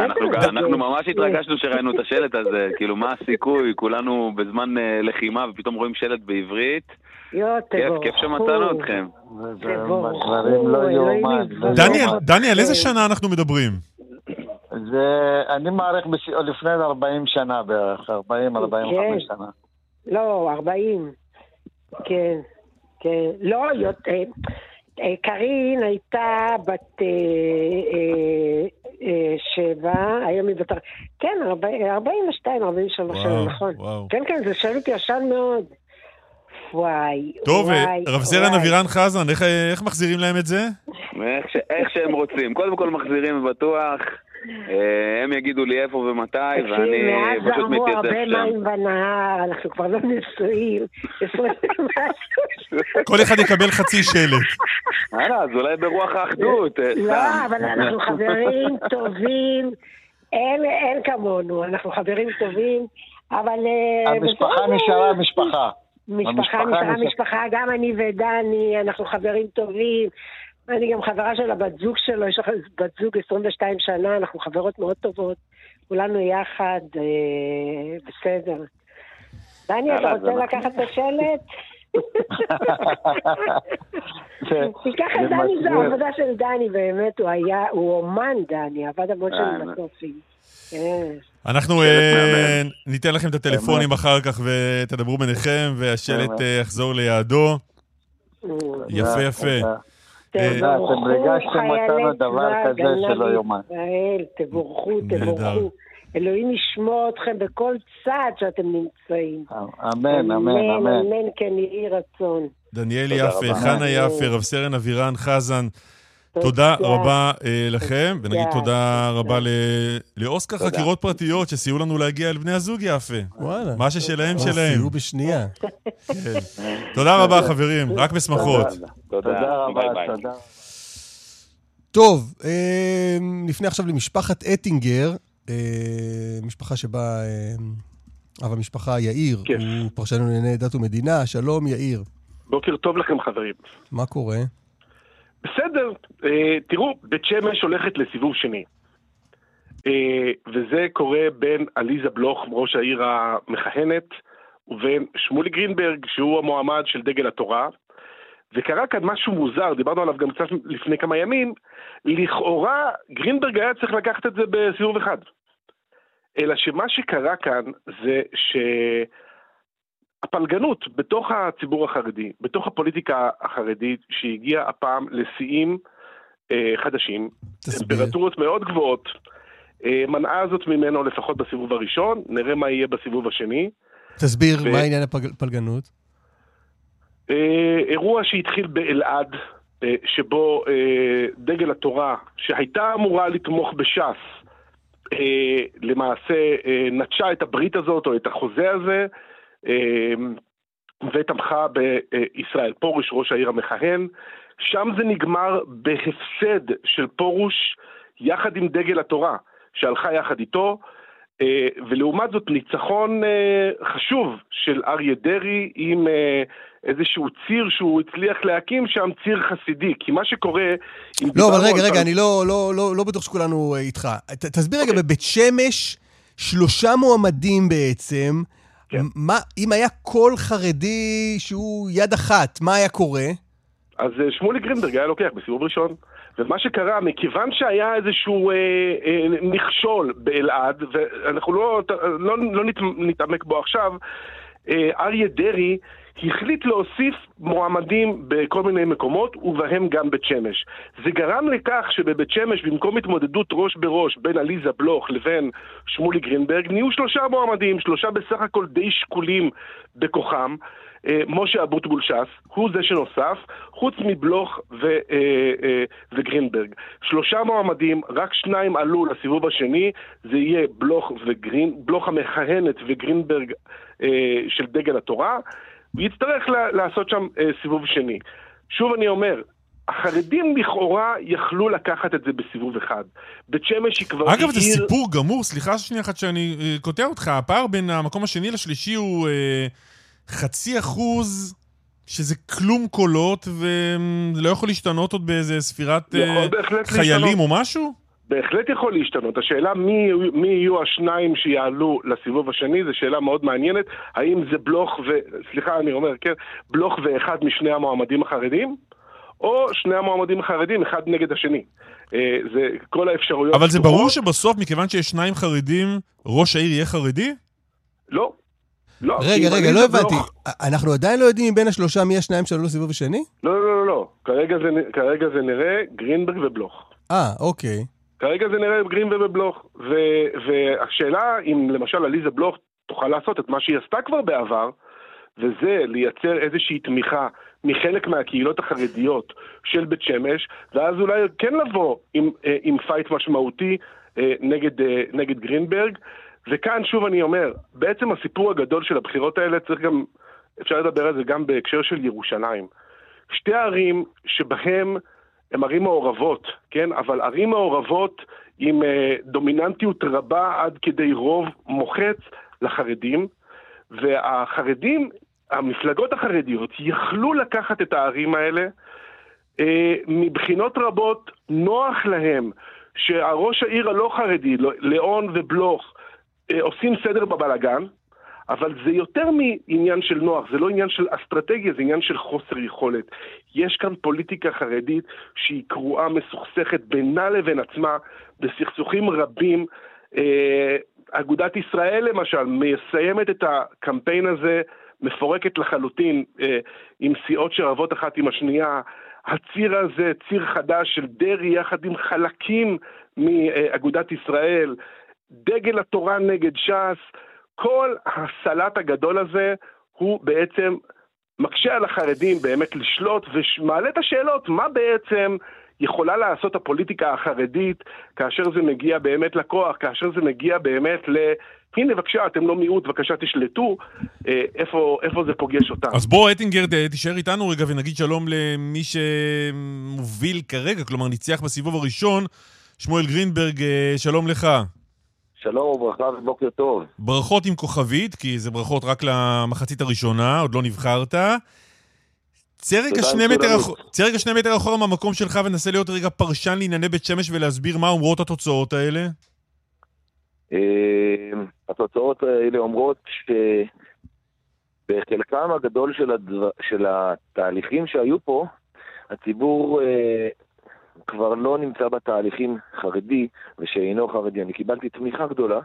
אנחנו. אנחנו ממש התרגשנו שראינו את השלט הזה, כאילו מה הסיכוי, כולנו בזמן אה, לחימה ופתאום רואים שלט בעברית. יואו, כיף. כיף שמצאנו אתכם. לא. לא דניאל. דניאל, איזה שנה אנחנו מדברים? זה, אני מעריך בש... לפני 40 שנה בערך, 40-45 כן. שנה. לא, 40. כן, כן. לא, יות- אה, קארין הייתה בת אה, אה, אה, שבע, היום היא בת... כן, ארבע- 42, 43 שנה, נכון. וואו. כן, כן, זה שלט ישן מאוד. וואי, טוב, אה, וואי, רב וואי. אבירן חזן, איך- איך מחזירים להם את זה? איך, ש... איך שהם רוצים. קודם כל מחזירים בטוח. אה, הם יגידו לי איפה ומתי, ואני פשוט מתייצב שם. מאז זרמו הרבה מים בנהר, אנחנו כבר לא נשואים. כל אחד יקבל חצי שלט. הלאה, אז אולי ברוח האחדות. אה, לא, אבל אנחנו חברים טובים, אין כמונו, אנחנו חברים טובים, אבל... אה, המשפחה נשארה משפחה. משפחה נשארה משפחה, גם אני ודני, אנחנו חברים טובים. אני גם חברה של הבת זוג שלו, יש לך בת זוג 22 שנה, אנחנו חברות מאוד טובות, כולנו יחד, אה, בסדר. דני, אתה רוצה לקחת את השלט? תיקח את דני, זו העבודה של דני, באמת, הוא היה, הוא אומן דני, עבד המון שנים בסופים. כן. אנחנו אה, ניתן לכם את הטלפונים אחר כך ותדברו ביניכם, והשלט אה, יחזור ליעדו. יפה, יפה. תבורכו חיילי צבא הגנה לישראל, תבורכו, תבורכו. אלוהים ישמור אתכם בכל צעד שאתם נמצאים. אמן, אמן, אמן. אמן, כן יהי רצון. דניאל יפה, חנה יפה, רב סרן אבירן חזן. תודה רבה לכם, ונגיד תודה רבה לאוסקר חקירות פרטיות שסייעו לנו להגיע אל בני הזוג יפה. וואלה. מה ששלהם שלהם. סייעו בשנייה. תודה רבה חברים, רק בשמחות. תודה רבה, תודה. טוב, נפנה עכשיו למשפחת אטינגר, משפחה שבה אב המשפחה יאיר, הוא פרשן לענייני דת ומדינה. שלום יאיר. בוקר טוב לכם חברים. מה קורה? בסדר, אה, תראו, בית שמש הולכת לסיבוב שני. אה, וזה קורה בין עליזה בלוך, ראש העיר המכהנת, ובין שמולי גרינברג, שהוא המועמד של דגל התורה. וקרה כאן משהו מוזר, דיברנו עליו גם קצת לפני כמה ימים, לכאורה גרינברג היה צריך לקחת את זה בסיבוב אחד. אלא שמה שקרה כאן זה ש... הפלגנות בתוך הציבור החרדי, בתוך הפוליטיקה החרדית, שהגיעה הפעם לשיאים אה, חדשים, טמפרטורות מאוד גבוהות, אה, מנעה זאת ממנו לפחות בסיבוב הראשון, נראה מה יהיה בסיבוב השני. תסביר, ו... מה עניין הפלגנות? אה, אירוע שהתחיל באלעד, אה, שבו אה, דגל התורה, שהייתה אמורה לתמוך בש"ס, אה, למעשה אה, נטשה את הברית הזאת או את החוזה הזה, ותמכה בישראל פרוש, ראש העיר המכהן. שם זה נגמר בהפסד של פרוש יחד עם דגל התורה, שהלכה יחד איתו, אה, ולעומת זאת ניצחון אה, חשוב של אריה דרעי עם אה, איזשהו ציר שהוא הצליח להקים שם, ציר חסידי. כי מה שקורה... לא, אבל רגע, רגע, אני לא, לא, לא, לא בטוח שכולנו איתך. תסביר רגע, אוקיי. בבית שמש, שלושה מועמדים בעצם, כן. מה, אם היה קול חרדי שהוא יד אחת, מה היה קורה? אז אה, שמולי גרינברג היה לוקח בסיבוב ראשון. ומה שקרה, מכיוון שהיה איזשהו אה, אה, מכשול באלעד, ואנחנו לא, לא, לא נתעמק בו עכשיו, אה, אריה דרעי החליט להוסיף מועמדים בכל מיני מקומות, ובהם גם בית שמש. זה גרם לכך שבבית שמש, במקום התמודדות ראש בראש בין עליזה בלוך לבין שמולי גרינברג, נהיו שלושה מועמדים, שלושה בסך הכל די שקולים בכוחם. אה, משה אבוטבול ש"ס, הוא זה שנוסף, חוץ מבלוך ו, אה, אה, וגרינברג. שלושה מועמדים, רק שניים עלו לסיבוב השני, זה יהיה בלוך, וגרין, בלוך המכהנת וגרינברג אה, של דגל התורה. הוא יצטרך לעשות שם אה, סיבוב שני. שוב אני אומר, החרדים לכאורה יכלו לקחת את זה בסיבוב אחד. בית שמש היא כבר... אגב, זה סיפור גמור, סליחה שנייה אחת שאני אה, קוטע אותך, הפער בין המקום השני לשלישי הוא אה, חצי אחוז, שזה כלום קולות, ולא יכול להשתנות עוד באיזה ספירת אה, חיילים להשתנות. או משהו? בהחלט יכול להשתנות. השאלה מי, מי יהיו השניים שיעלו לסיבוב השני, זו שאלה מאוד מעניינת. האם זה בלוך ו... סליחה, אני אומר, כן? בלוך ואחד משני המועמדים החרדים, או שני המועמדים החרדים, אחד נגד השני. אה, זה כל האפשרויות... אבל זה ברור שבסוף, מכיוון שיש שניים חרדים, ראש העיר יהיה חרדי? לא. לא, רגע, רגע, לא הבנתי. בלוך... אנחנו עדיין לא יודעים מבין השלושה מי השניים שעלו לסיבוב השני? לא, לא, לא, לא. כרגע זה, כרגע זה נראה גרינברג ובלוך. אה, אוקיי. כרגע זה נראה גרין ובבלוך. ו- והשאלה אם למשל עליזה בלוך תוכל לעשות את מה שהיא עשתה כבר בעבר, וזה לייצר איזושהי תמיכה מחלק מהקהילות החרדיות של בית שמש, ואז אולי כן לבוא עם, אה, עם fight משמעותי נגד, נגד גרינברג. וכאן שוב אני אומר, בעצם הסיפור הגדול של הבחירות האלה צריך גם, אפשר לדבר על זה גם בהקשר של ירושלים. שתי ערים שבהן הן ערים מעורבות, כן? אבל ערים מעורבות עם אה, דומיננטיות רבה עד כדי רוב מוחץ לחרדים, והחרדים, המפלגות החרדיות, יכלו לקחת את הערים האלה. אה, מבחינות רבות נוח להם שהראש העיר הלא חרדי, ליאון ובלוך, אה, עושים סדר בבלגן, אבל זה יותר מעניין של נוח, זה לא עניין של אסטרטגיה, זה עניין של חוסר יכולת. יש כאן פוליטיקה חרדית שהיא קרועה, מסוכסכת בינה לבין עצמה, בסכסוכים רבים. אה, אגודת ישראל למשל מסיימת את הקמפיין הזה, מפורקת לחלוטין אה, עם סיעות שרבות אחת עם השנייה. הציר הזה, ציר חדש של דרעי יחד עם חלקים מאגודת ישראל, דגל התורה נגד ש"ס, כל הסלט הגדול הזה הוא בעצם מקשה על החרדים באמת לשלוט ומעלה את השאלות מה בעצם יכולה לעשות הפוליטיקה החרדית כאשר זה מגיע באמת לכוח, כאשר זה מגיע באמת ל... הנה בבקשה, אתם לא מיעוט, בבקשה תשלטו, אה, איפה, איפה זה פוגש אותם. אז בוא, אטינגר, תישאר איתנו רגע ונגיד שלום למי שמוביל כרגע, כלומר ניצח בסיבוב הראשון, שמואל גרינברג, אה, שלום לך. שלום וברכה ובוקר טוב. ברכות עם כוכבית, כי זה ברכות רק למחצית הראשונה, עוד לא נבחרת. צא רגע שני מטר, אח... רגע שני מטר אחורה מהמקום שלך וננסה להיות רגע פרשן לענייני בית שמש ולהסביר מה אומרות התוצאות האלה. אה, התוצאות האלה אומרות שבחלקם הגדול של, הדבר... של התהליכים שהיו פה, הציבור אה, כבר לא נמצא בתהליכים חרדי ושאינו חרדי. אני קיבלתי תמיכה גדולה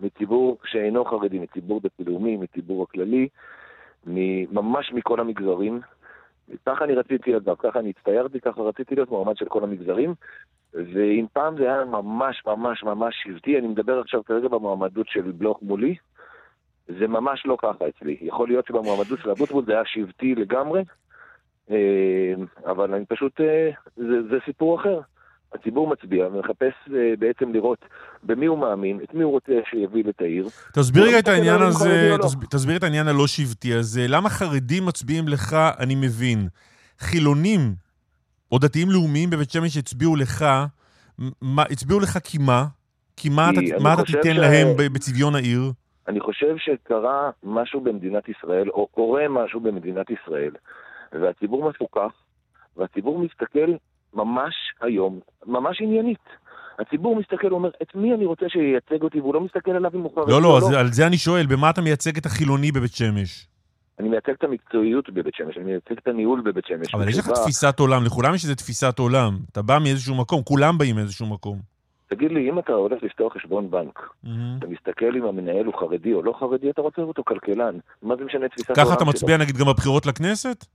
מציבור שאינו חרדי, מציבור דתי-לאומי, מציבור הכללי, ממש מכל המגזרים. ככה אני רציתי אגב, ככה אני הצטיירתי, ככה רציתי להיות מועמד של כל המגזרים. ואם פעם זה היה ממש ממש ממש שבטי, אני מדבר עכשיו כרגע במועמדות של בלוך מולי, זה ממש לא ככה אצלי. יכול להיות שבמועמדות של אבוטבול זה היה שבטי לגמרי, אבל אני פשוט, אה, זה, זה סיפור אחר. הציבור מצביע ומחפש אה, בעצם לראות במי הוא מאמין, את מי הוא רוצה שיוביל את העיר. תסביר רגע את העניין הזה, לא. תסביר, את העניין הלא שבטי הזה. למה חרדים מצביעים לך, אני מבין. חילונים או דתיים לאומיים בבית שמש הצביעו לך, מה, הצביעו לך כי מה? כי מה אתה, מה אתה תיתן ש... להם בצביון העיר? אני חושב שקרה משהו במדינת ישראל, או קורה משהו במדינת ישראל, והציבור מפוקח, והציבור מסתכל ממש היום, ממש עניינית. הציבור מסתכל ואומר, את מי אני רוצה שייצג אותי, והוא לא מסתכל עליו אם הוא חרדי לא, לא, לא. על זה אני שואל, במה אתה מייצג את החילוני בבית שמש? אני מייצג את המקצועיות בבית שמש, אני מייצג את הניהול בבית שמש. אבל יש לך תפיסת עולם, לכולם יש איזו תפיסת עולם. אתה בא מאיזשהו מקום, כולם באים מאיזשהו מקום. תגיד לי, אם אתה הולך לפתוח חשבון בנק, mm-hmm. אתה מסתכל אם המנהל הוא חרדי או לא חרדי, אתה רוצה אותו כלכלן. מה זה משנה תפיסת עולם שלו? ככה אתה מצביע נגיד גם בבחירות לכנסת?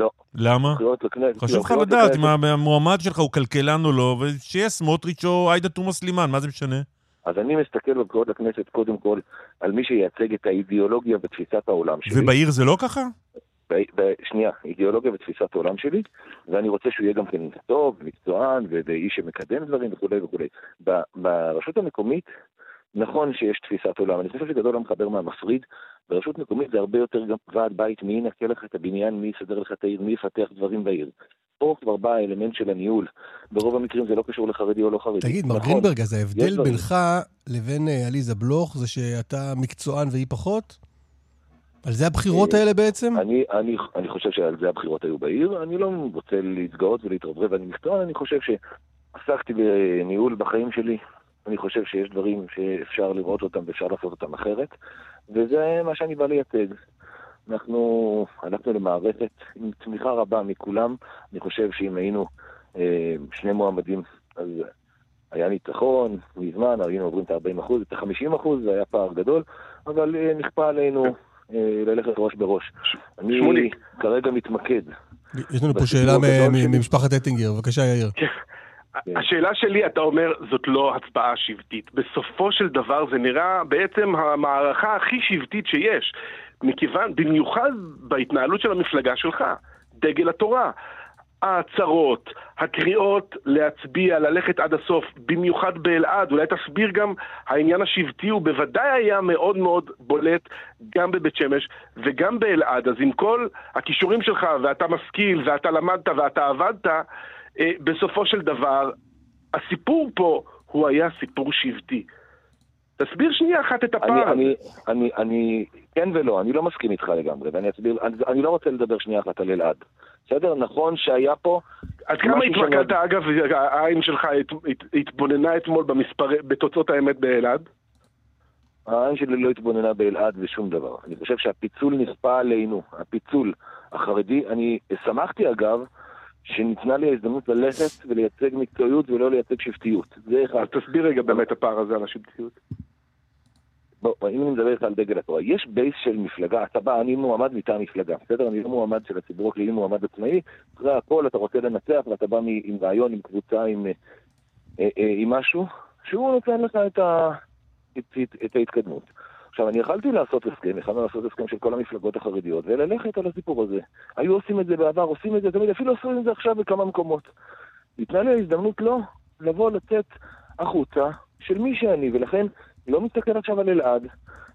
לא. למה? לכנסת. חשוב לך לדעת אם המועמד שלך הוא כלכלן או לא, ושיהיה סמוטריץ' או עאידה תומא סלימאן, מה זה משנה? אז אני מסתכל בבחירות לכנסת קודם כל על מי שייצג את האידיאולוגיה ותפיסת העולם שלי. ובעיר זה לא ככה? שנייה, אידיאולוגיה ותפיסת העולם שלי, ואני רוצה שהוא יהיה גם כן טוב, מקצוען, ואיש שמקדם דברים וכולי וכולי. ברשות המקומית, נכון שיש תפיסת עולם, אני חושב שגדול המחבר מהמפריד, ברשות מקומית זה הרבה יותר גם ועד בית, מי ינקה לך את הבניין, מי יסדר לך את העיר, מי יפתח דברים בעיר. פה כבר בא האלמנט של הניהול. ברוב המקרים זה לא קשור לחרדי או לא חרדי. תגיד, מר נכון, גרינברג, אז ההבדל בינך לבין אה, עליזה בלוך זה שאתה מקצוען והיא פחות? על זה הבחירות האלה בעצם? אני, אני, אני חושב שעל זה הבחירות היו בעיר. אני לא רוצה להתגאות ולהתרברב, אני מקצוען, אני חושב שעסקתי בניהול בחיים שלי. אני חושב שיש דברים שאפשר לראות אותם ואפשר לעשות אותם אחרת, וזה מה שאני בא לייצג. אנחנו הלכנו למערכת עם תמיכה רבה מכולם. אני חושב שאם היינו אה, שני מועמדים, אז היה ניצחון מזמן, היינו עוברים את ה-40 את ה-50 זה היה פער גדול, אבל אה, נכפה עלינו אה, ללכת ראש בראש. אני שמולי. כרגע מתמקד. יש לנו פה שאלה ממשפחת אטינגר, בבקשה יאיר. כן. השאלה שלי, אתה אומר, זאת לא הצבעה שבטית. בסופו של דבר זה נראה בעצם המערכה הכי שבטית שיש. מכיוון, במיוחד בהתנהלות של המפלגה שלך, דגל התורה. ההצהרות, הקריאות להצביע, ללכת עד הסוף, במיוחד באלעד, אולי תסביר גם, העניין השבטי הוא בוודאי היה מאוד מאוד בולט גם בבית שמש וגם באלעד, אז עם כל הכישורים שלך, ואתה משכיל, ואתה למדת, ואתה עבדת, בסופו של דבר, הסיפור פה הוא היה סיפור שבטי. תסביר שנייה אחת את הפער. אני, אני, אני, כן ולא, אני לא מסכים איתך לגמרי, ואני אסביר, אני, אני לא רוצה לדבר שנייה אחת על אלעד. בסדר? נכון שהיה פה... עד כמה התמקדת, אגב, העין שלך התבוננה אתמול במספר... בתוצאות האמת באלעד? העין שלי לא התבוננה באלעד ושום דבר. אני חושב שהפיצול נכפה עלינו, הפיצול החרדי. אני שמחתי אגב, שניתנה לי ההזדמנות ללכת ולייצג מקצועיות ולא לייצג שבטיות. זה אחד. אז תסביר רגע באמת הפער הזה על השבטיות. בוא, אם אני מדבר איתך על דגל התורה, יש בייס של מפלגה, אתה בא, אני מועמד מטעם מפלגה, בסדר? אני לא מועמד של הציבור הכללי, מועמד עצמאי, אחרי הכל אתה רוצה לנצח ואתה בא עם רעיון, עם קבוצה, עם, אה, אה, אה, עם משהו, שהוא נותן לך את, ה, את, את, את ההתקדמות. עכשיו, אני יכלתי לעשות הסכם, יכלנו לעשות הסכם של כל המפלגות החרדיות, וללכת על הסיפור הזה. היו עושים את זה בעבר, עושים את זה תמיד, אפילו עשו את זה עכשיו בכמה מקומות. ניתנה לי ההזדמנות לא לבוא, לצאת החוצה של מי שאני, ולכן לא מסתכל עכשיו על אלעד,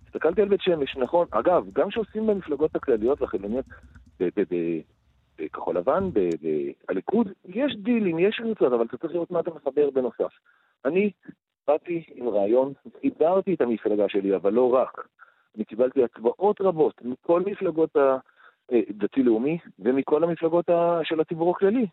הסתכלתי על בית שמש, נכון. אגב, גם כשעושים במפלגות הכלליות והחילוניות, בכחול לבן, בליכוד, יש דילים, יש קבוצות, אבל אתה צריך לראות מה אתה מחבר בנוסף. אני באתי עם רעיון, חיברתי את המפלגה שלי, אבל לא רק. אני קיבלתי הצבעות רבות מכל מפלגות הדתי-לאומי ומכל המפלגות של הציבור הכללי.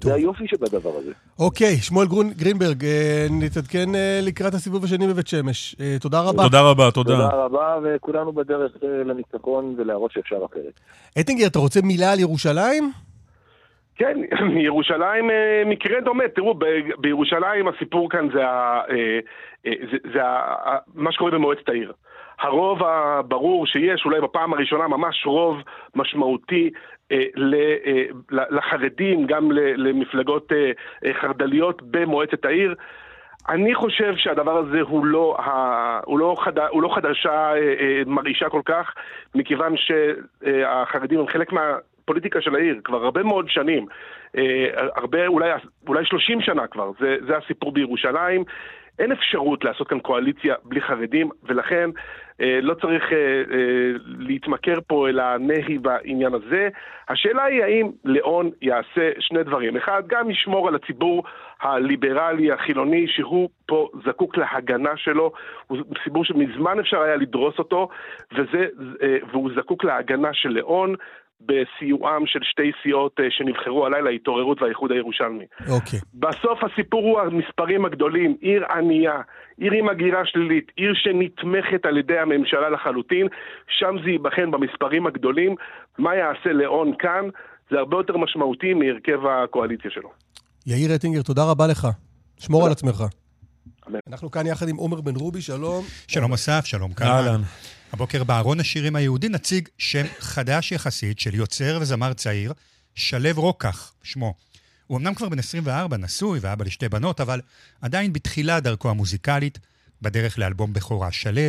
זה היופי שבדבר הזה. אוקיי, שמואל גרינברג, אה, נתעדכן אה, לקראת הסיבוב השני בבית שמש. אה, תודה רבה. תודה רבה, תודה. תודה רבה, וכולנו בדרך לניצחון ולהראות שאפשר אחרת. אטינגר, אתה רוצה מילה על ירושלים? כן, ירושלים מקרה דומה. תראו, בירושלים הסיפור כאן זה, ה, זה, זה ה, מה שקורה במועצת העיר. הרוב הברור שיש, אולי בפעם הראשונה ממש רוב משמעותי אה, אה, לחרדים, גם למפלגות אה, חרד"ליות במועצת העיר. אני חושב שהדבר הזה הוא לא, הוא לא, חד, הוא לא חדשה מרעישה כל כך, מכיוון שהחרדים הם חלק מהפוליטיקה של העיר כבר הרבה מאוד שנים, הרבה, אולי, אולי 30 שנה כבר, זה, זה הסיפור בירושלים. אין אפשרות לעשות כאן קואליציה בלי חרדים, ולכן אה, לא צריך אה, אה, להתמכר פה אל הנהי בעניין הזה. השאלה היא האם ליאון יעשה שני דברים. אחד, גם ישמור על הציבור הליברלי, החילוני, שהוא פה זקוק להגנה שלו. הוא ציבור שמזמן אפשר היה לדרוס אותו, וזה, אה, והוא זקוק להגנה של ליאון. בסיועם של שתי סיעות אה, שנבחרו הלילה, התעוררות והאיחוד הירושלמי. אוקיי. Okay. בסוף הסיפור הוא המספרים הגדולים, עיר ענייה, עיר עם הגירה שלילית, עיר שנתמכת על ידי הממשלה לחלוטין, שם זה ייבחן במספרים הגדולים. מה יעשה לאון כאן? זה הרבה יותר משמעותי מהרכב הקואליציה שלו. יאיר אטינגר, תודה רבה לך. שמור תודה. על עצמך. אנחנו כאן יחד עם עומר בן רובי, שלום. שלום אסף, שלום קלמן. הבוקר בארון השירים היהודי נציג שם חדש יחסית של יוצר וזמר צעיר, שלו רוקח, שמו. הוא אמנם כבר בן 24, נשוי ואבא לשתי בנות, אבל עדיין בתחילת דרכו המוזיקלית, בדרך לאלבום בכורה שלו,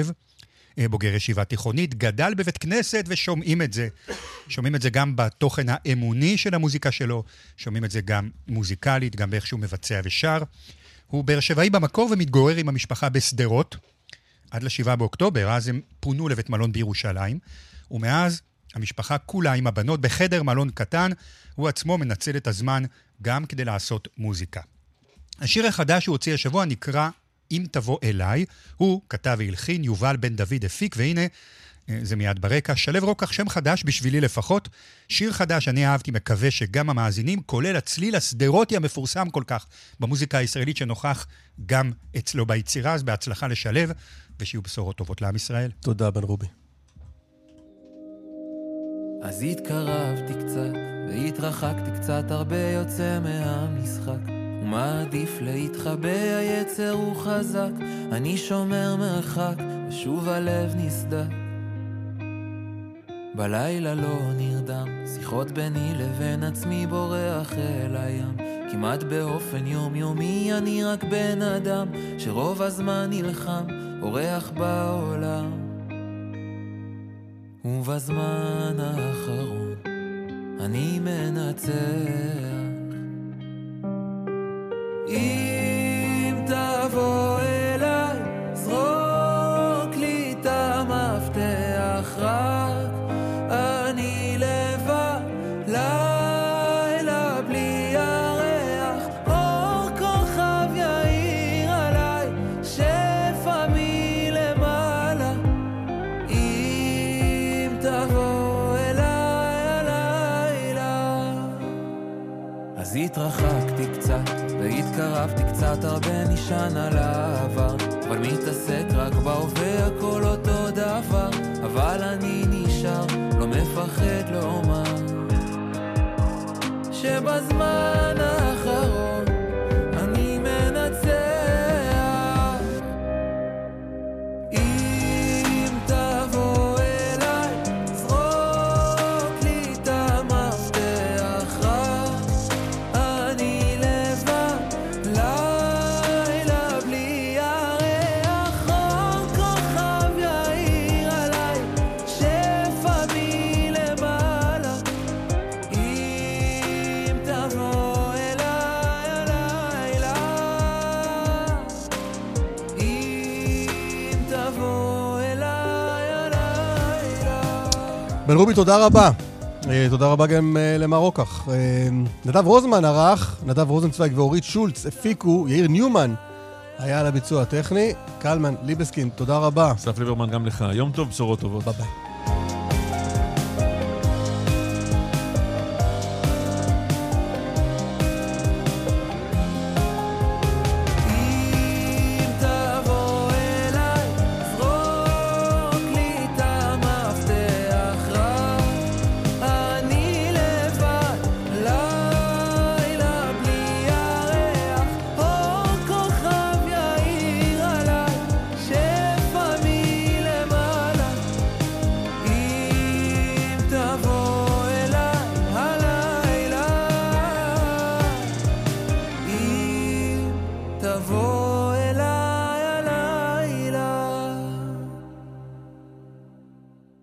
אה, בוגר ישיבה תיכונית, גדל בבית כנסת ושומעים את זה. שומעים את זה גם בתוכן האמוני של המוזיקה שלו, שומעים את זה גם מוזיקלית, גם באיך שהוא מבצע ושר. הוא באר שבעי במקור ומתגורר עם המשפחה בשדרות, עד ל-7 באוקטובר, אז הם פונו לבית מלון בירושלים, ומאז המשפחה כולה עם הבנות בחדר מלון קטן, הוא עצמו מנצל את הזמן גם כדי לעשות מוזיקה. השיר החדש שהוא הוציא השבוע נקרא "אם תבוא אליי", הוא כתב והלחין, יובל בן דוד הפיק, והנה, אה, זה מיד ברקע. שלו רוקח, שם חדש בשבילי לפחות. שיר חדש, אני אהבתי, מקווה שגם המאזינים, כולל הצליל השדרותי המפורסם כל כך במוזיקה הישראלית שנוכח גם אצלו ביצירה, אז בהצלחה לשלו. ושיהיו בשורות טובות לעם ישראל. תודה, בן רובי. אז התקרבתי קצת, והתרחקתי קצת, הרבה יוצא מהמשחק. ומעדיף להתחבא, היצר הוא חזק, אני שומר מרחק, ושוב הלב נסדק. בלילה לא נרדם, שיחות ביני לבין עצמי בורח אל הים. כמעט באופן יומיומי אני רק בן אדם, שרוב הזמן נלחם, אורח בעולם. ובזמן האחרון אני מנצח. והתקרבתי קצת הרבה נשען על העבר. אבל מתעסק רק בהווה הכל אותו דבר. אבל אני נשאר לא מפחד לומר שבזמן בן רובי, תודה רבה. אה, תודה רבה גם אה, למר רוקח. אה, נדב רוזמן ערך, נדב רוזנצוויג ואורית שולץ הפיקו, יאיר ניומן היה על הביצוע הטכני. קלמן ליבסקינד, תודה רבה. אסף ליברמן, גם לך. יום טוב, בשורות טובות. ביי ביי.